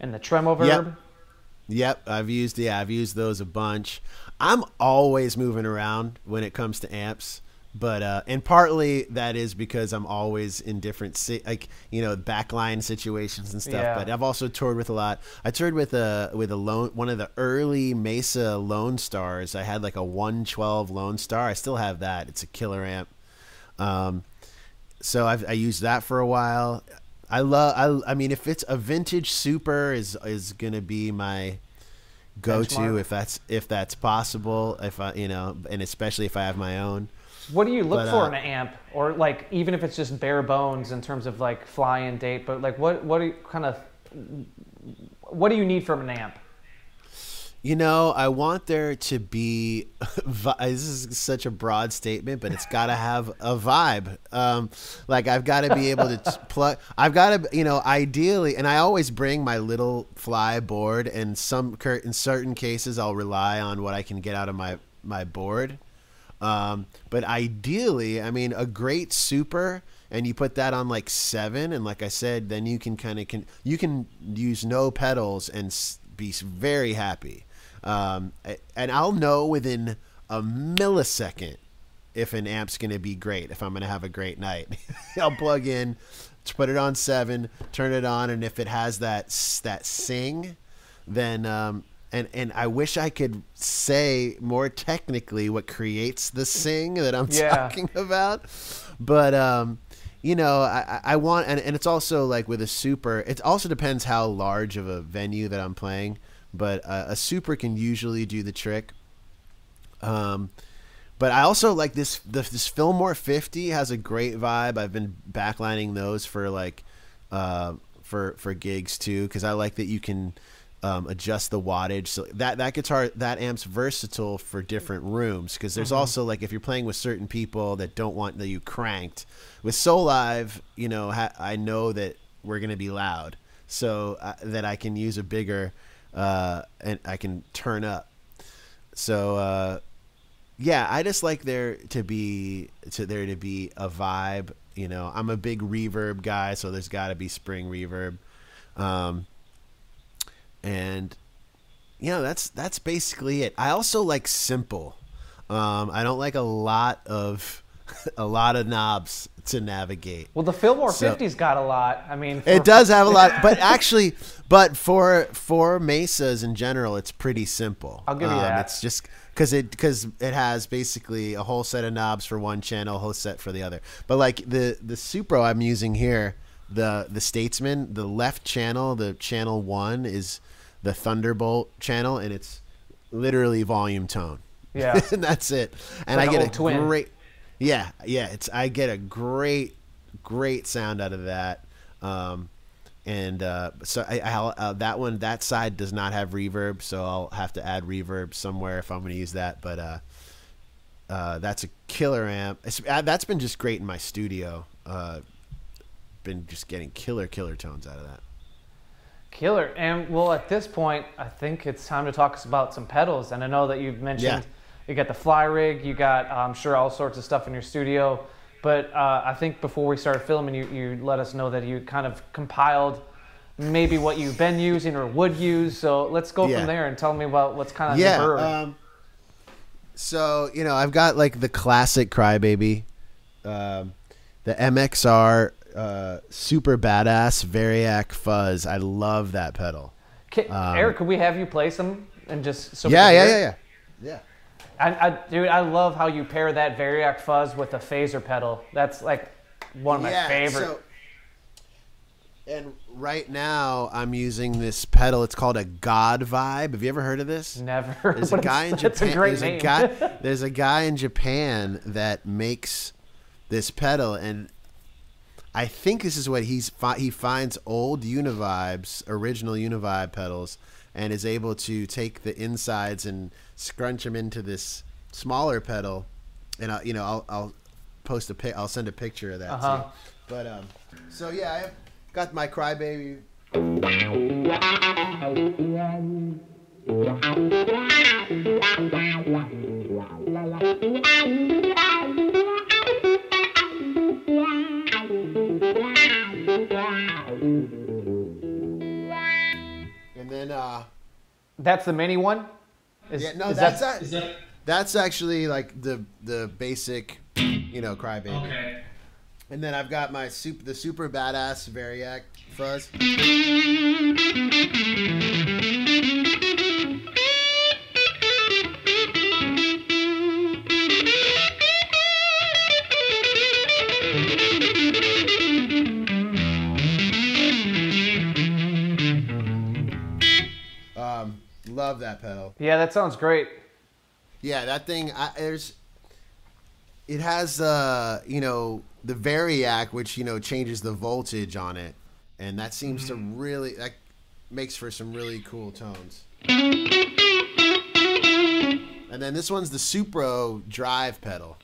Speaker 2: and the Tremo
Speaker 3: Yep.
Speaker 2: Verb?
Speaker 3: Yep, I've used yeah, I've used those a bunch. I'm always moving around when it comes to amps, but uh, and partly that is because I'm always in different si- like you know backline situations and stuff.
Speaker 2: Yeah.
Speaker 3: But I've also toured with a lot. I toured with a with a lone one of the early Mesa Lone Stars. I had like a 112 Lone Star. I still have that. It's a killer amp. Um, so I've I used that for a while. I love. I I mean, if it's a vintage super is is gonna be my go to if that's if that's possible. If I you know, and especially if I have my own.
Speaker 2: What do you look
Speaker 3: But,
Speaker 2: for
Speaker 3: uh,
Speaker 2: in an amp, or like even if it's just bare bones in terms of like fly and date? But like, what what do you kind of what do you need from an amp?
Speaker 3: You know, I want there to be. This is such a broad statement, but it's got to have a vibe. Um, like I've got to be able to t- plug. I've got to, you know, ideally, and I always bring my little fly board. And some in certain cases, I'll rely on what I can get out of my my board. Um, but ideally, I mean, a great super, and you put that on like seven, and like I said, then you can kind of can you can use no pedals and be very happy. Um, and I'll know within a millisecond if an amp's going to be great, if I'm going to have a great night. I'll plug in, put it on seven, turn it on, and if it has that that sing, then um, and and I wish I could say more technically what creates the sing that I'm
Speaker 2: Yeah.
Speaker 3: talking about, but um, you know, I, I want and, and it's also like with a super. It also depends how large of a venue that I'm playing, but uh, a super can usually do the trick. Um, but I also like this. The, this Fillmore 50 has a great vibe. I've been backlining those for like uh, for for gigs too because I like that you can um, adjust the wattage. So that that guitar that amp's versatile for different rooms because there's also like if you're playing with certain people that don't want you cranked with Soulive, you know, ha- I know that we're gonna be loud, so uh, that I can use a bigger uh, and I can turn up. So uh, yeah, I just like there to be to there to be a vibe. You know, I'm a big reverb guy, so there's got to be spring reverb. Um, and you know, that's that's basically it. I also like simple. Um, I don't like a lot of a lot of knobs to navigate.
Speaker 2: Well, the Fillmore
Speaker 3: So-
Speaker 2: 50's got a lot. I mean,
Speaker 3: It does have a lot, but actually, but for for mesas in general, it's pretty simple.
Speaker 2: I'll give you that.
Speaker 3: It's just because it because it has basically a whole set of knobs for one channel, a whole set for the other. But like the the Supro I'm using here, the the Statesman, the left channel, the channel one is the Thunderbolt channel, and it's literally volume tone.
Speaker 2: Yeah.
Speaker 3: and that's it. And
Speaker 2: like
Speaker 3: I get a
Speaker 2: twin.
Speaker 3: great, yeah, yeah. It's I get a great, great sound out of that. Um, and uh, so I, I'll, uh, that one, that side does not have reverb, so I'll have to add reverb somewhere if I'm going to use that. But uh, uh, that's a killer amp. It's, uh, that's been just great in my studio. Uh, been just getting killer, killer tones out of that.
Speaker 2: Killer. And well, at this point, I think it's time to talk about some pedals. And I know that you've mentioned you got the fly rig, you got, I'm sure, all sorts of stuff in your studio. But uh, I think before we started filming, you, you let us know that you kind of compiled maybe what you've been using or would use. So let's go
Speaker 3: Yeah.
Speaker 2: from there and tell me about what's kind of
Speaker 3: yeah. Um, so you know, I've got like the classic Crybaby, um, the MXR uh, super badass Variac Fuzz. I love that pedal.
Speaker 2: Ca-
Speaker 3: um,
Speaker 2: Eric, could we have you play some and just so
Speaker 3: yeah, yeah, yeah, yeah, yeah.
Speaker 2: I, I, dude, I love how you pair that Variac fuzz with a phaser pedal. That's like one of my
Speaker 3: yeah,
Speaker 2: favorite.
Speaker 3: so- and right now, I'm using this pedal. It's called a God Vibe. Have you ever heard of this?
Speaker 2: Never.
Speaker 3: There's a guy in Japan.
Speaker 2: a great
Speaker 3: there's
Speaker 2: name.
Speaker 3: a guy. There's a guy in Japan that makes this pedal, and I think this is what he's fi- he finds old Univibes, original Univibe pedals, and is able to take the insides and scrunch them into this smaller pedal. And I, you know, I'll, I'll post a pic. I'll send a picture of that
Speaker 2: Uh-huh.
Speaker 3: too. But um, so yeah, I have got my Crybaby and then uh.
Speaker 2: That's the mini one. Is,
Speaker 3: Yeah, no,
Speaker 2: is
Speaker 3: that's
Speaker 2: that,
Speaker 3: a- that's actually like the the basic. you know, Crybaby.
Speaker 2: Okay.
Speaker 3: And then I've got my super, the super badass Variac fuzz. Love that pedal.
Speaker 2: Yeah, that sounds great.
Speaker 3: Yeah, that thing. I, there's. It has, uh, you know, the Variac, which you know changes the voltage on it, and that seems to really that makes for some really cool tones. And then this one's the Supro drive pedal.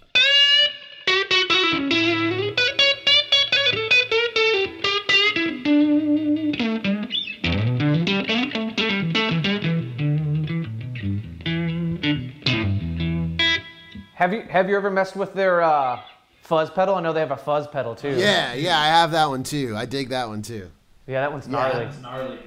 Speaker 2: Have you have you ever messed with their uh, fuzz pedal? I know they have a fuzz pedal too.
Speaker 3: Yeah, yeah, I have that one too. I dig that one too.
Speaker 2: Yeah, that one's gnarly.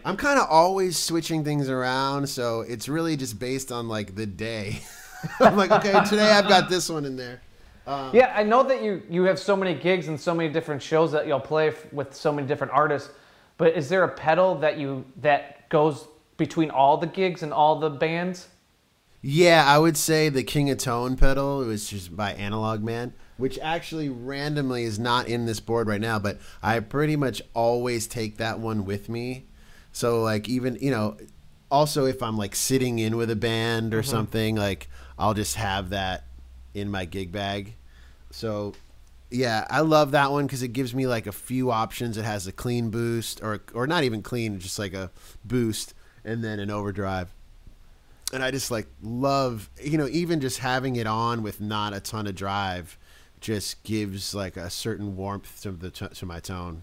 Speaker 3: I'm kind of always switching things around, so it's really just based on like the day. I'm like, okay, today I've got this one in there.
Speaker 2: Yeah, I know that you you have so many gigs and so many different shows that you'll play f- with so many different artists. But is there a pedal that you that goes between all the gigs and all the bands?
Speaker 3: Yeah, I would say the King of Tone pedal. It was just by Analog Man, which actually randomly is not in this board right now, but I pretty much always take that one with me. So like even you know, also if I'm like sitting in with a band or mm-hmm. something, like I'll just have that in my gig bag. So yeah, I love that one because it gives me like a few options. It has a clean boost, or or not even clean, just like a boost, and then an overdrive. And I just like love, you know, even just having it on with not a ton of drive, just gives like a certain warmth to the to, to my tone.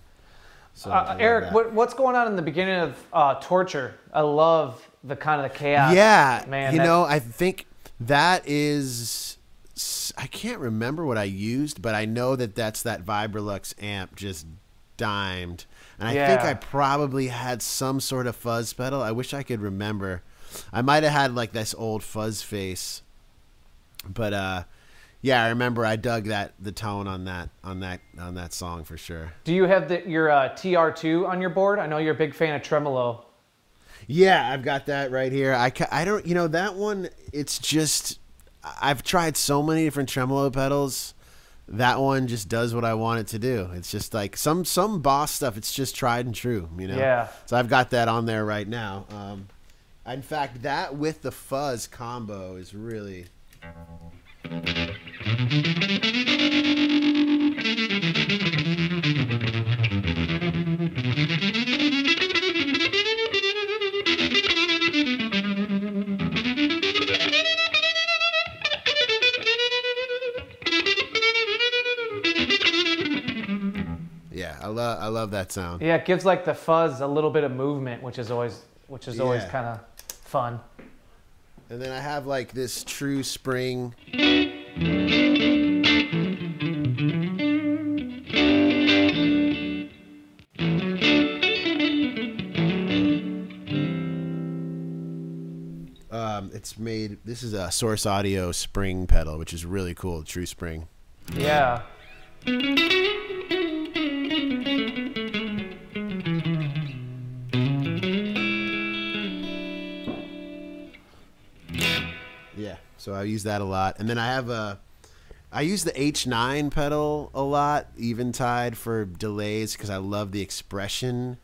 Speaker 3: So
Speaker 2: Uh, Eric, what, what's going on in the beginning of uh, Torture? I love the kind of the chaos.
Speaker 3: yeah,
Speaker 2: man.
Speaker 3: you
Speaker 2: that-
Speaker 3: know, I think that is. I can't remember what I used, but I know that that's that Vibrolux amp just dimed, and I think I probably had some sort of fuzz pedal. I wish I could remember. I might have had like this old fuzz face, but uh, yeah, I remember I dug that the tone on that on that on that song for sure.
Speaker 2: Do you have the, your uh, TR2 on your board? I know you're a big fan of tremolo.
Speaker 3: Yeah, I've got that right here. I, ca- I don't, you know, that one, it's just, I've tried so many different tremolo pedals. That one just does what I want it to do. It's just like some, some boss stuff, it's just tried and true, you know?
Speaker 2: Yeah.
Speaker 3: So I've got that on there right now. Um, in fact, that with the fuzz combo is really. Yeah, I love I love that sound.
Speaker 2: Yeah, it gives like the fuzz a little bit of movement, which is always which is always
Speaker 3: Yeah.
Speaker 2: kind of fun.
Speaker 3: And then I have like this true spring. Um, it's made. This is a Source Audio spring pedal, which is really cool. True spring.
Speaker 2: Yeah.
Speaker 3: So I use that a lot, and then I have a. I use the H9 pedal a lot, Eventide for delays because I love the expression,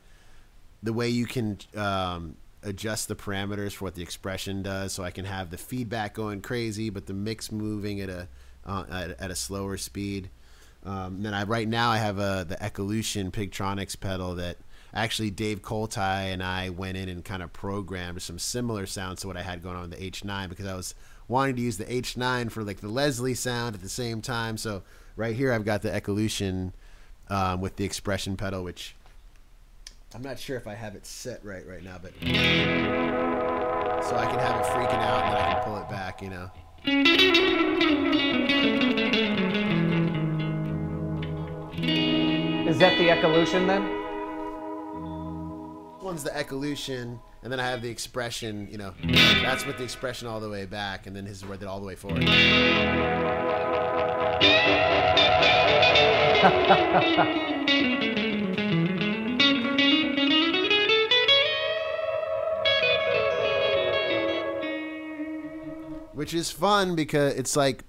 Speaker 3: the way you can um, adjust the parameters for what the expression does, so I can have the feedback going crazy, but the mix moving at a uh, at, at a slower speed. Um, then I right now I have a the Echolution Pigtronics pedal that actually Dave Koltai and I went in and kind of programmed some similar sounds to what I had going on with the H9 because I was wanting to use the H9 for like the Leslie sound at the same time. So right here I've got the Echolution um, with the expression pedal, which I'm not sure if I have it set right right now, but so I can have it freaking out and then I can pull it back, you know.
Speaker 2: Is that the Ecolution then?
Speaker 3: one's the echolution, and then I have the expression. You know, that's with the expression all the way back, and then his is where it all the way forward. which is fun because it's like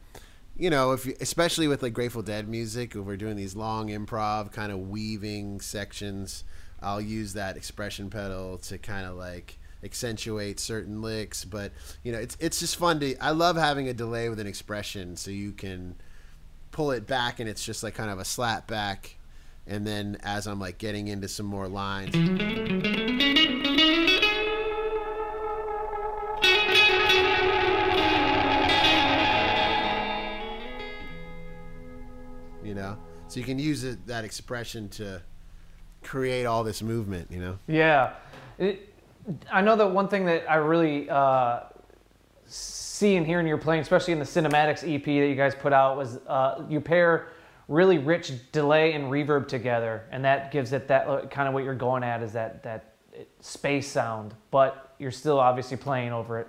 Speaker 3: you know if you, especially with like grateful dead music if we're doing these long improv kind of weaving sections i'll use that expression pedal to kind of like accentuate certain licks but you know it's it's just fun to i love having a delay with an expression so you can pull it back and it's just like kind of a slap back and then as i'm like getting into some more lines. You know? So you can use it, that expression to create all this movement you know
Speaker 2: Yeah. It, I know that one thing that I really uh, see and hear in your playing, especially in the cinematics EP that you guys put out, was uh, you pair really rich delay and reverb together, and that gives it that uh, kind of what you're going at is that that space sound, but you're still obviously playing over it.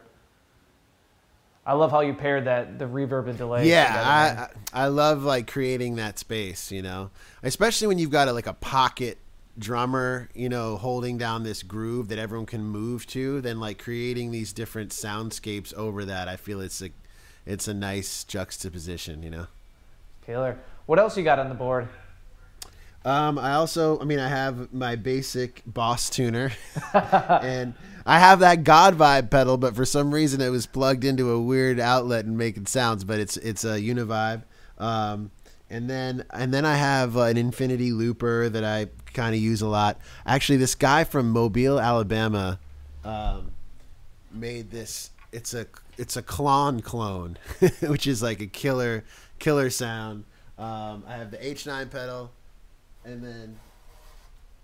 Speaker 2: I love how you paired that the reverb and delay.
Speaker 3: yeah I, I I love like creating that space you know especially when you've got a, like a pocket drummer you know holding down this groove that everyone can move to then like creating these different soundscapes over that i feel it's a it's a nice juxtaposition you know
Speaker 2: Killer. What else you got on the board?
Speaker 3: Um, I also, I mean, I have my basic Boss tuner, and I have that God vibe pedal, but for some reason it was plugged into a weird outlet and making sounds. But it's it's a Univibe, um, and then and then I have uh, an Infinity Looper that I kind of use a lot. Actually, this guy from Mobile, Alabama, um, made this. It's a it's a Klon clone, which is like a killer killer sound. Um, I have the H9 pedal and then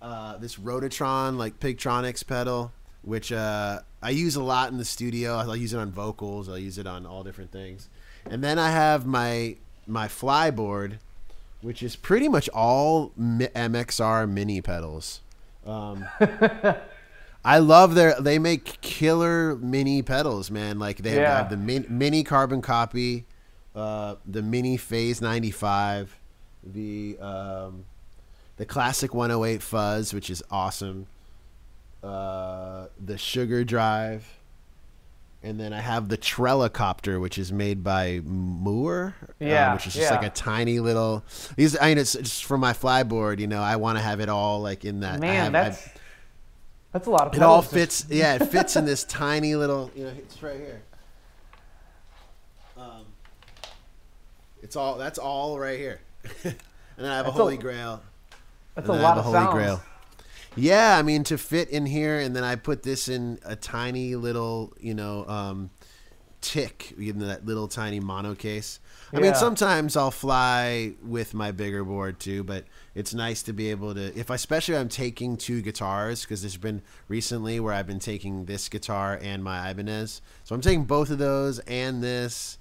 Speaker 3: uh, this Rototron like Pigtronics pedal, which uh, I use a lot in the studio. I'll use it on vocals. I'll use it on all different things. And then I have my my flyboard, which is pretty much all MXR mini pedals. Um, I love their. They make killer mini pedals, man. Like they
Speaker 2: Yeah.
Speaker 3: have the min, mini carbon copy, uh, the mini Phase ninety five, the um, the classic 108 fuzz, which is awesome. Uh, the sugar drive, and then I have the Trelicopter, which is made by Mooer. uh,
Speaker 2: Yeah,
Speaker 3: which is just
Speaker 2: yeah.
Speaker 3: like a tiny little. These, I mean, it's just from my flyboard. You know, I want to have it all like in that. I
Speaker 2: Man,
Speaker 3: have-
Speaker 2: that's
Speaker 3: I've-
Speaker 2: that's a lot of.
Speaker 3: it all fits. Yeah, it fits in this tiny little. You know, it's right here. Um, it's all. That's all right here. and then I have
Speaker 2: That's
Speaker 3: a
Speaker 2: a-
Speaker 3: holy grail.
Speaker 2: That's a
Speaker 3: I
Speaker 2: lot of
Speaker 3: a holy
Speaker 2: sounds.
Speaker 3: grail. Yeah, I mean to fit in here, and then I put this in a tiny little, you know, um, tick in that little tiny mono case. I mean, sometimes I'll fly with my bigger board too, but it's nice to be able to, if I, especially if I'm taking two guitars, because there's been recently where I've been taking this guitar and my Ibanez, so I'm taking both of those and this.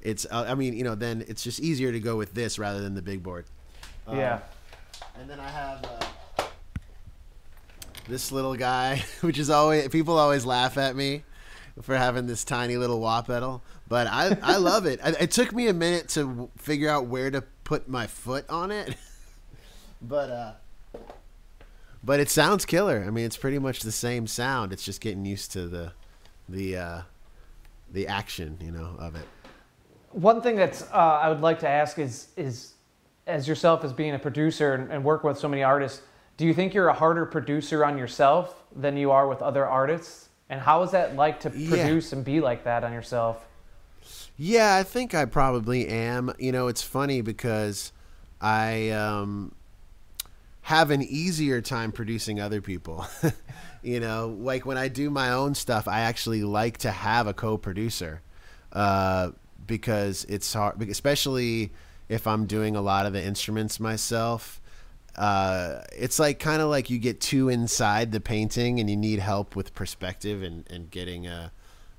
Speaker 3: It's, uh, I mean, you know, then it's just easier to go with this rather than the big board. Um,
Speaker 2: Yeah.
Speaker 3: and then I have uh, this little guy, which is always people always laugh at me for having this tiny little wah pedal, but I I love it. It took me a minute to figure out where to put my foot on it, but uh, but it sounds killer. I mean, it's pretty much the same sound. It's just getting used to the the uh, the action, you know, of it.
Speaker 2: One thing that's uh, I would like to ask is is as yourself as being a producer and, and work with so many artists, do you think you're a harder producer on yourself than you are with other artists? And how is that like to
Speaker 3: Yeah.
Speaker 2: produce and be like that on yourself?
Speaker 3: Yeah, I think I probably am. You know, it's funny because I um, have an easier time producing other people. you know, like when I do my own stuff, I actually like to have a co-producer uh, because it's hard, especially if I'm doing a lot of the instruments myself. Uh, it's like kind of like you get too inside the painting and you need help with perspective and, and getting a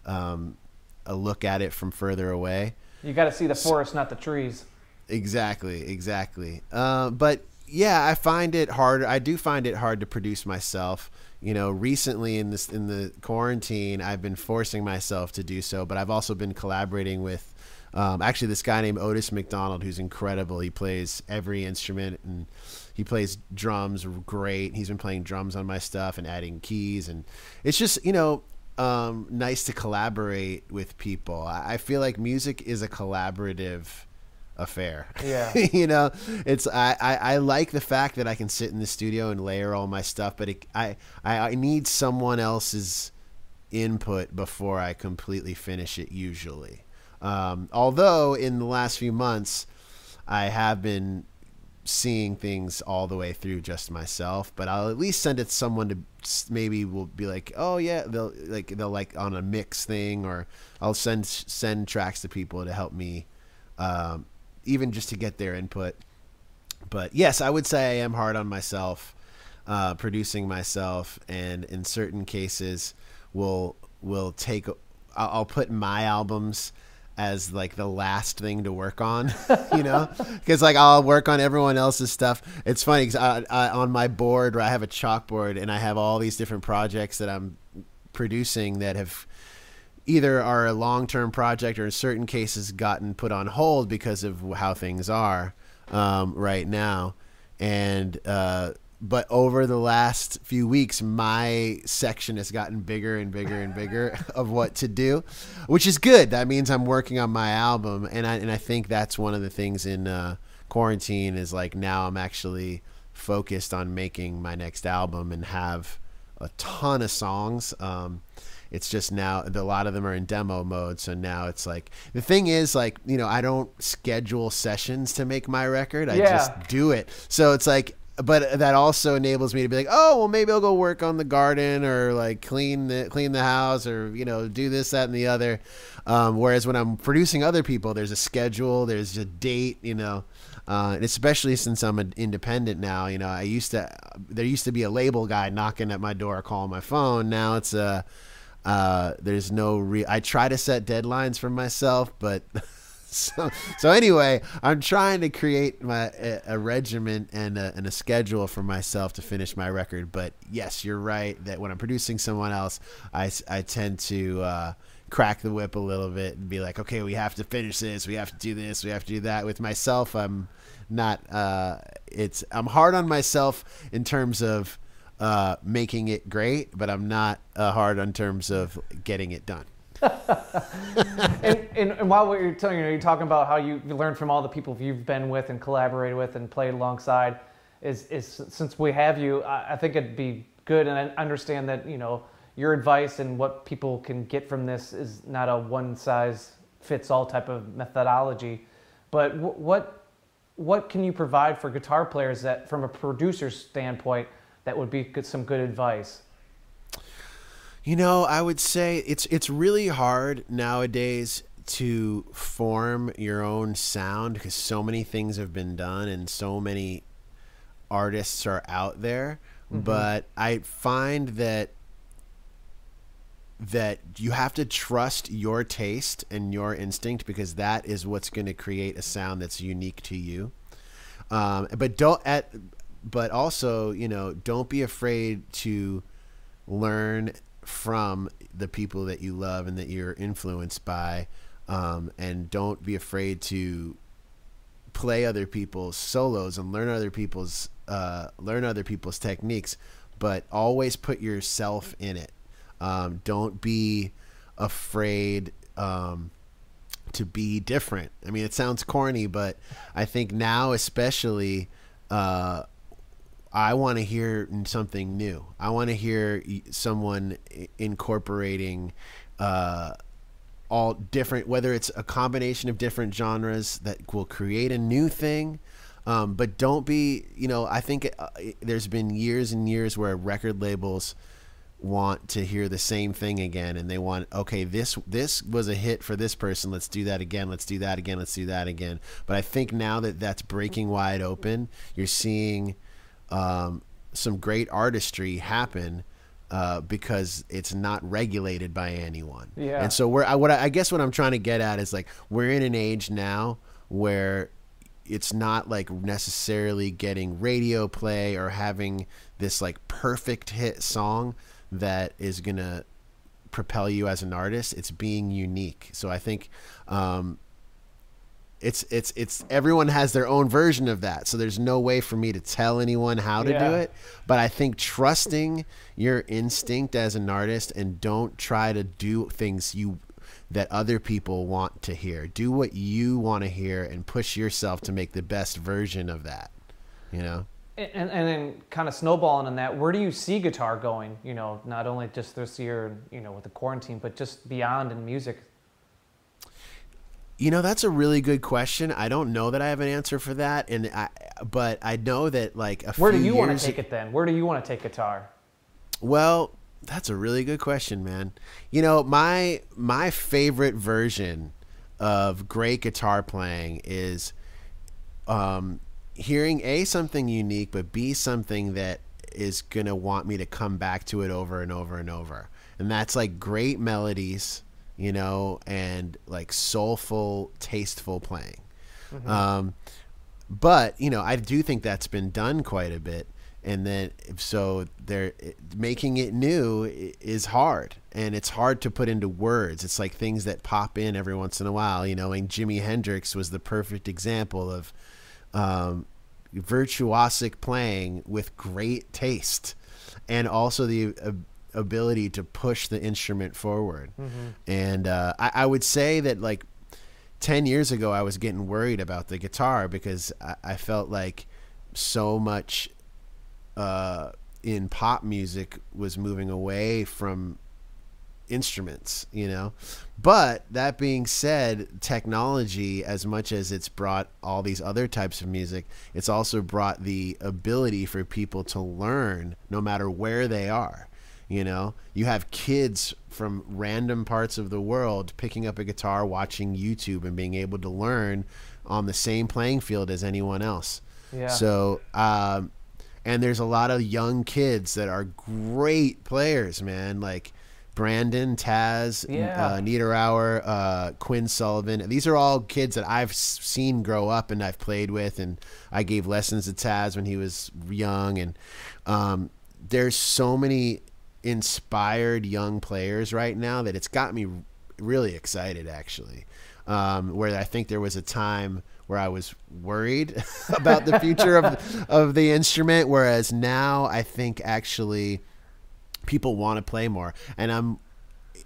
Speaker 3: um, a look at it from further away.
Speaker 2: You got to see the forest, not the trees.
Speaker 3: Exactly, exactly. Uh, but yeah, I find it hard. I do find it hard to produce myself. You know, recently in this in the quarantine, I've been forcing myself to do so, but I've also been collaborating with um, actually this guy named Otis McDonald, who's incredible. He plays every instrument and he plays drums great. He's been playing drums on my stuff and adding keys, and it's just you know um, nice to collaborate with people. I, feel like music is a collaborative affair.
Speaker 2: Yeah.
Speaker 3: you know, it's I, I, I like the fact that I can sit in the studio and layer all my stuff, but it, I, I I need someone else's input before I completely finish it. Usually, um, although in the last few months, I have been seeing things all the way through just myself but i'll at least send it to someone to maybe will be like oh yeah they'll like they'll like on a mix thing or i'll send send tracks to people to help me um, even just to get their input. But yes, I would say I am hard on myself, uh, producing myself, and in certain cases, will will take. I'll put my albums as like the last thing to work on, you know, because like I'll work on everyone else's stuff. It's funny because I, I, on my board where I have a chalkboard and I have all these different projects that I'm producing that have either are a long term project or in certain cases gotten put on hold because of how things are um, right now. And uh, but over the last few weeks, my section has gotten bigger and bigger and bigger of what to do, which is good. That means I'm working on my album, and I and I think that's one of the things in uh, quarantine is like now I'm actually focused on making my next album and have a ton of songs. Um, it's just now a lot of them are in demo mode. So now it's like the thing is like you know I don't schedule sessions to make my record. I
Speaker 2: Yeah.
Speaker 3: just do it. So it's like. But that also enables me to be like, oh well, maybe I'll go work on the garden or like clean the clean the house or you know do this that and the other. Um, whereas when I'm producing other people, there's a schedule, there's a date, you know. Uh, and especially since I'm an independent now, you know, I used to there used to be a label guy knocking at my door, calling my phone. Now it's a uh, there's no re. I try to set deadlines for myself, but so so anyway, I'm trying to create my a, a and a, and a schedule for myself to finish my record. But yes, you're right that when I'm producing someone else, I, I tend to. Uh, crack the whip a little bit and be like okay we have to finish this we have to do this we have to do that with myself i'm not uh it's i'm hard on myself in terms of uh, making it great, but I'm not uh, hard in terms of getting it done.
Speaker 2: and, and, and while you're telling you know, you're talking about how you, learned from all the people you've been with and collaborated with and played alongside. Is, is since we have you, I, I think it'd be good, and I understand that you know your advice and what people can get from this is not a one size fits all type of methodology. But wh- what what can you provide for guitar players that, from a producer's standpoint, that would be good, some good advice?
Speaker 3: You know, I would say it's it's really hard nowadays to form your own sound because so many things have been done and so many artists are out there. But I find that that you have to trust your taste and your instinct because that is what's going to create a sound that's unique to you. Um, but don't at but also you know don't be afraid to learn from the people that you love and that you're influenced by um, and don't be afraid to play other people's solos and learn other people's uh, learn other people's techniques but always put yourself in it. Um, don't be afraid um, to be different. I mean it sounds corny but i think now especially uh, I want to hear something new. I want to hear someone incorporating uh, all different, whether it's a combination of different genres that will create a new thing. Um, but don't be, you know, I think uh, there's been years and years where record labels want to hear the same thing again and they want okay this this was a hit for this person let's do that again let's do that again let's do that again but i think now that that's breaking wide open you're seeing um, some great artistry happen uh, because it's not regulated by anyone.
Speaker 2: Yeah.
Speaker 3: And so we're I, what I, I guess what I'm trying to get at is like we're in an age now where it's not like necessarily getting radio play or having this like perfect hit song that is gonna propel you as an artist. It's being unique. So I think um, it's it's it's everyone has their own version of that. So there's no way for me to tell anyone how to
Speaker 2: Yeah.
Speaker 3: do it. But I think trusting your instinct as an artist and don't try to do things you that other people want to hear. Do what you want to hear and push yourself to make the best version of that. You know?
Speaker 2: And, and then kind of snowballing on that, where do you see guitar going? You know, not only just this year, you know, with the quarantine, but just beyond in music.
Speaker 3: You know, that's a really good question. I don't know that I have an answer for that, and I, but I know that like a
Speaker 2: Where do you want to take it then? Where do you want to take guitar?
Speaker 3: Well, that's a really good question, man. You know, my my favorite version of great guitar playing is um, hearing a something unique, but b something that is gonna want me to come back to it over and over and over, and that's like great melodies, you know, and like soulful, tasteful playing. Um, but you know, I do think that's been done quite a bit, and then so they're making it new is hard, and it's hard to put into words. It's like things that pop in every once in a while, you know. And Jimi Hendrix was the perfect example of um, virtuosic playing with great taste, and also the uh, ability to push the instrument forward. And uh, I, I would say that like 10 years ago i was getting worried about the guitar because i, I felt like so much uh, in pop music was moving away from instruments you know? But that being said technology as much as it's brought all these other types of music it's also brought the ability for people to learn no matter where they are you know you have kids from random parts of the world picking up a guitar watching youtube and being able to learn on the same playing field as anyone else
Speaker 2: Yeah.
Speaker 3: so um, and there's a lot of young kids that are great players man like brandon taz
Speaker 2: Yeah.
Speaker 3: uh, niederauer uh, quinn sullivan these are all kids that i've seen grow up and i've played with and i gave lessons to taz when he was young and um, there's so many inspired young players right now that it's got me really excited actually. Um, where i think there was a time where i was worried about the future of, of the instrument whereas now i think actually people want to play more. And i'm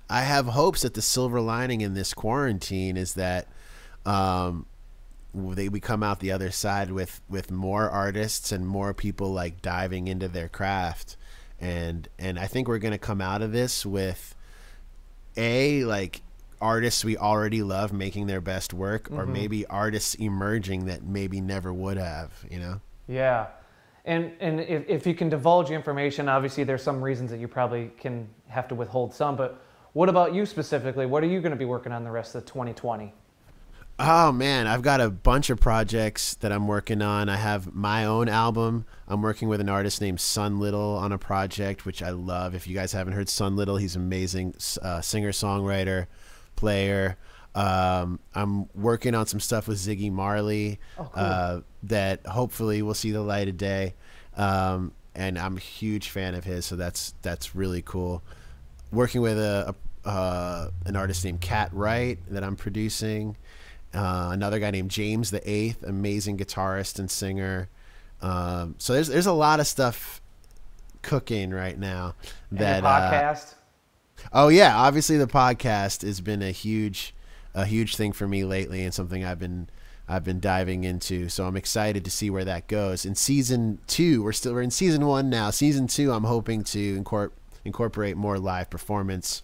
Speaker 3: i have hopes that the silver lining in this quarantine is that um, they we come out the other side with with more artists and more people like diving into their craft and and I think we're going to come out of this with a like artists we already love making their best work or mm-hmm. maybe artists emerging that maybe never would have you know
Speaker 2: Yeah. And and if, if you can divulge information, obviously there's some reasons that you probably can have to withhold some, but what about you specifically? What are you going to be working on the rest of 2020?
Speaker 3: Oh man, I've got a bunch of projects that I'm working on. I have my own album. I'm working with an artist named Son Little on a project which I love. If you guys haven't heard Son Little, he's amazing uh, singer songwriter, player. Um, I'm working on some stuff with Ziggy Marley
Speaker 2: Oh, cool.
Speaker 3: uh, that hopefully will see the light of day. Um, and I'm a huge fan of his, so that's that's really cool. Working with a, a uh, an artist named Cat Wright that I'm producing. Uh, another guy named James the Eighth, amazing guitarist and singer. Um, so there's there's a lot of stuff cooking right now. That uh,
Speaker 2: podcast?
Speaker 3: Oh yeah, obviously the podcast has been a huge, a huge thing for me lately, and something I've been, I've been diving into. So I'm excited to see where that goes. In season two, we're still we're in season one now. Season two, I'm hoping to incorporate incorporate more live performance,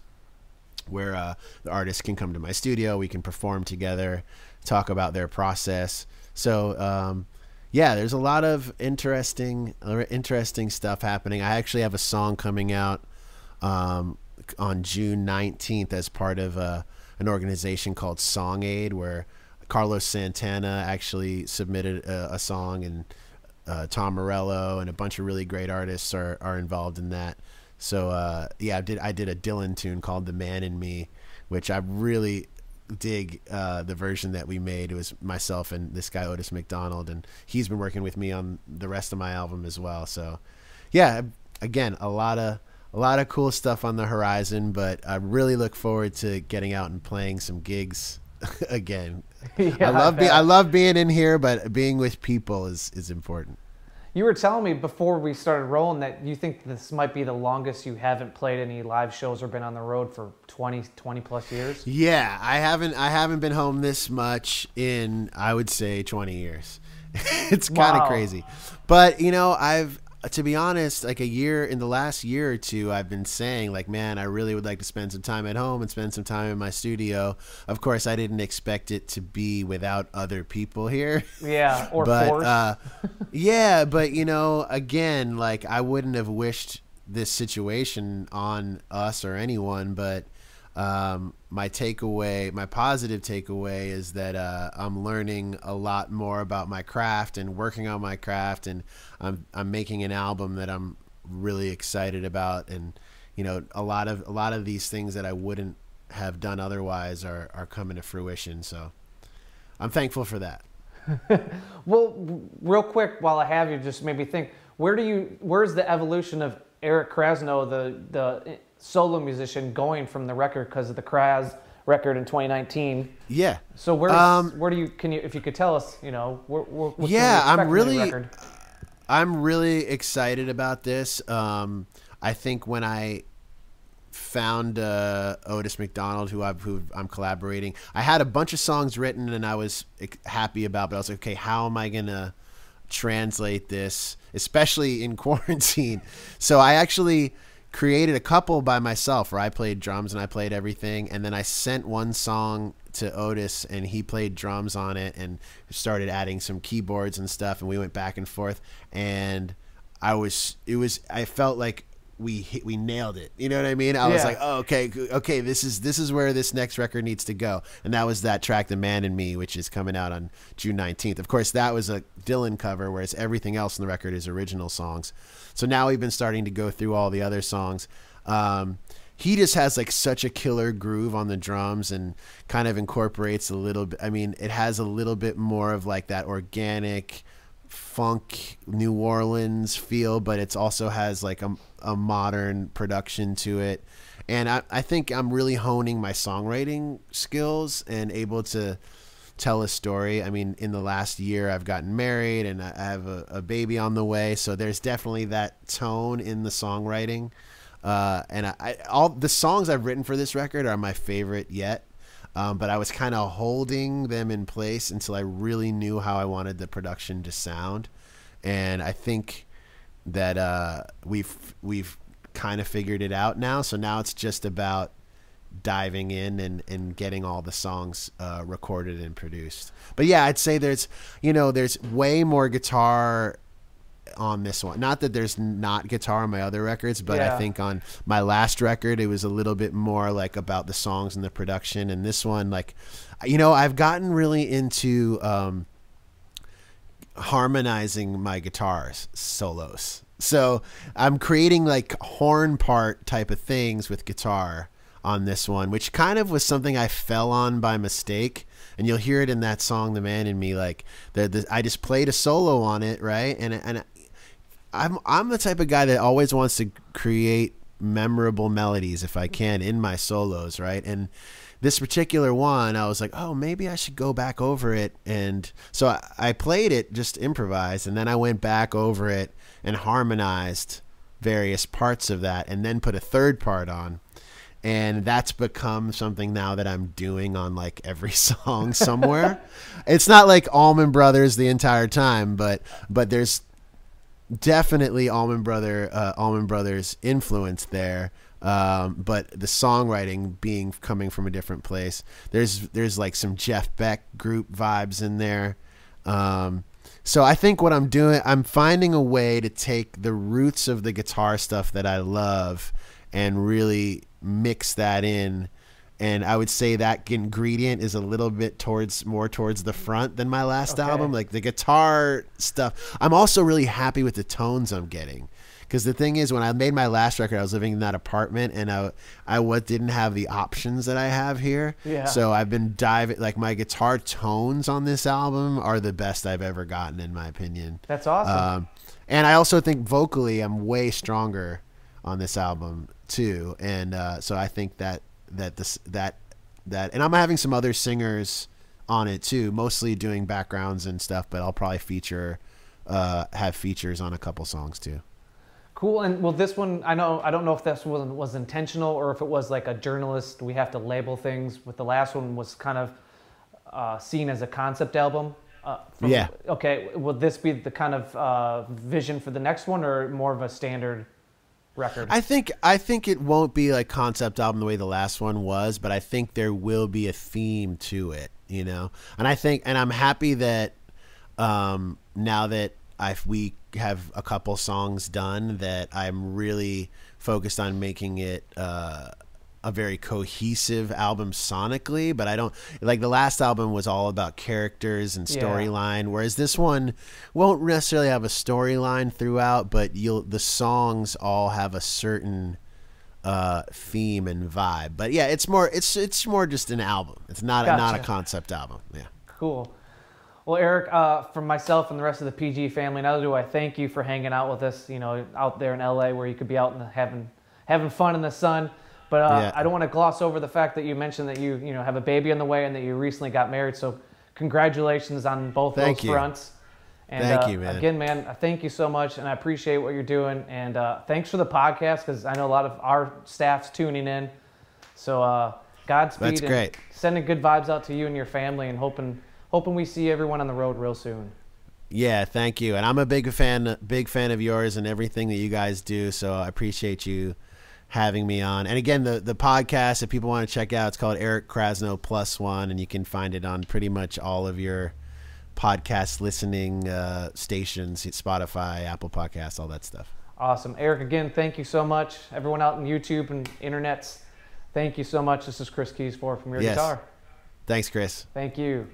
Speaker 3: where uh, the artists can come to my studio, we can perform together, talk about their process. So um, yeah, there's a lot of interesting, uh, interesting stuff happening. I actually have a song coming out um, on June 19th as part of uh, an organization called Song Aid, where Carlos Santana actually submitted a, a song, and uh, Tom Morello and a bunch of really great artists are, are involved in that. So uh, yeah, I did I did a Dylan tune called "The Man in Me," which I'm really dig uh, the version that we made. It was myself and this guy Otis McDonald, and he's been working with me on the rest of my album as well. So, yeah, again, a lot of a lot of cool stuff on the horizon, but I really look forward to getting out and playing some gigs again.
Speaker 2: Yeah,
Speaker 3: I love
Speaker 2: bet.
Speaker 3: being I love being in here, but being with people is is important.
Speaker 2: You were telling me before we started rolling that you think this might be the longest you haven't played any live shows or been on the road for 20, 20 plus years.
Speaker 3: Yeah, I haven't I haven't been home this much in I would say 20 years. it's kind of
Speaker 2: Wow.
Speaker 3: crazy. But, you know, I've to be honest, like a year in the last year or two, I've been saying like, man, I really would like to spend some time at home and spend some time in my studio. Of course, I didn't expect it to be without other people here.
Speaker 2: Yeah, or
Speaker 3: but uh, yeah, but you know, again, like I wouldn't have wished this situation on us or anyone, but um, my takeaway, my positive takeaway, is that uh, I'm learning a lot more about my craft and working on my craft, and I'm I'm making an album that I'm really excited about, and you know, a lot of a lot of these things that I wouldn't have done otherwise are are coming to fruition. So I'm thankful for that.
Speaker 2: Well, real quick, while I have you, just made me think. Where do you? Where's the evolution of Eric Krasno, the the solo musician, going from the record because of the Kraz record in 2019?
Speaker 3: Yeah.
Speaker 2: So where
Speaker 3: Um,
Speaker 2: where do you? Can you? If you could tell us, you know, where, where,
Speaker 3: Yeah, I'm
Speaker 2: expect from the
Speaker 3: really-? I'm really excited about this. Um, I think when I found uh, Otis McDonald, who, I've, who I'm collaborating, I had a bunch of songs written and I was happy about, but I was like, okay, how am I gonna translate this, especially in quarantine? So I actually created a couple by myself where I played drums and I played everything, and then I sent one song to Otis and he played drums on it and started adding some keyboards and stuff, and we went back and forth, and I was it was I felt like we hit, we nailed it. You know what I mean? I was like, oh, okay, okay, this is this is where this next record needs to go, and that was that track, "The Man in Me," which is coming out on June nineteenth. Of course, that was a Dylan cover, whereas everything else in the record is original songs. So now we've been starting to go through all the other songs. Um, he just has like such a killer groove on the drums and kind of incorporates a little bit. I mean, it has a little bit more of like that organic funk New Orleans feel, but it also has like a, a modern production to it. And I, I think I'm really honing my songwriting skills and able to tell a story. I mean, in the last year, I've gotten married and I have a, a baby on the way. So there's definitely that tone in the songwriting. Uh, and I, I, all the songs I've written for this record are my favorite yet. Um, but I was kind of holding them in place until I really knew how I wanted the production to sound. And I think that uh, we've we've kind of figured it out now. So now it's just about diving in and, and getting all the songs uh, recorded and produced. But yeah, I'd say there's you know there's way more guitar on this one. Not that there's not guitar on my other records, but
Speaker 2: Yeah.
Speaker 3: I think on my last record it was a little bit more like about the songs and the production. And this one, like, you know, I've gotten really into um, harmonizing my guitars solos. So I'm creating like horn part type of things with guitar on this one, which kind of was something I fell on by mistake. And you'll hear it in that song, "The Man in Me." Like, the, the I just played a solo on it, right? And and I'm I'm the type of guy that always wants to create memorable melodies if I can in my solos, right? And this particular one, I was like, oh, maybe I should go back over it. And so I, I played it just improvised, and then I went back over it and harmonized various parts of that, and then put a third part on. And that's become something now that I'm doing on like every song somewhere. it's not like Allman Brothers the entire time, but but there's definitely Allman Brother uh, Allman Brothers influence there. Um, but the songwriting being coming from a different place. There's there's like some Jeff Beck group vibes in there. Um, so I think what I'm doing, I'm finding a way to take the roots of the guitar stuff that I love and really mix that in. And I would say that ingredient is a little bit towards more towards the front than my last
Speaker 2: Okay.
Speaker 3: album. Like the guitar stuff. I'm also really happy with the tones I'm getting Because the thing is, when I made my last record, I was living in that apartment, and I I what didn't have the options that I have here.
Speaker 2: Yeah.
Speaker 3: So I've been diving like my guitar tones on this album are the best I've ever gotten, in my opinion.
Speaker 2: That's awesome.
Speaker 3: Um, and I also think vocally, I'm way stronger on this album too, and uh, so I think that that this that that, and I'm having some other singers on it too, mostly doing backgrounds and stuff, but I'll probably feature uh, have features on a couple songs too.
Speaker 2: Cool. And well, this one, I know, I don't know if this one was intentional or if it was like a journalist. We have to label things. With the last one was kind of uh, seen as a concept album. Uh, from-
Speaker 3: Yeah.
Speaker 2: Okay. Will this be the kind of uh, vision for the next one, or more of a standard record?
Speaker 3: I think I think it won't be like concept album the way the last one was, but I think there will be a theme to it, you know. And I think, and I'm happy that um, now that I we have a couple songs done, that I'm really focused on making it. Uh, a very cohesive album sonically, but I don't like the last album was all about characters and
Speaker 2: Yeah.
Speaker 3: storyline, whereas this one won't necessarily have a storyline throughout, but you'll the songs all have a certain uh, theme and vibe. But yeah, it's more it's it's more just an album. It's not a, not a concept album. Yeah.
Speaker 2: Cool. Well, Eric, uh, from myself and the rest of the PG family, not only do I thank you for hanging out with us, you know, out there in LA where you could be out and having having fun in the sun, but uh,
Speaker 3: Yeah.
Speaker 2: I don't want to gloss over the fact that you mentioned that you you know have a baby on the way and that you recently got married. So, congratulations on both
Speaker 3: Thank
Speaker 2: those
Speaker 3: you.
Speaker 2: fronts. And,
Speaker 3: Thank
Speaker 2: uh,
Speaker 3: you, man.
Speaker 2: Again, man, thank you so much, and I appreciate what you're doing. And uh, thanks for the podcast because I know a lot of our staff's tuning in. So, uh, Godspeed.
Speaker 3: That's
Speaker 2: and
Speaker 3: great.
Speaker 2: Sending good vibes out to you and your family, and hoping hoping we see everyone on the road real soon.
Speaker 3: Yeah, thank you. And I'm a big fan big fan of yours and everything that you guys do, so I appreciate you having me on. And again, the the podcast if people want to check out, it's called Eric Krasno Plus 1 and you can find it on pretty much all of your podcast listening uh, stations, Spotify, Apple Podcasts, all that stuff.
Speaker 2: Awesome. Eric, again, thank you so much. Everyone out in YouTube and internets, thank you so much. This is Chris Kies for from your
Speaker 3: Yes.
Speaker 2: guitar.
Speaker 3: Thanks, Chris.
Speaker 2: Thank you.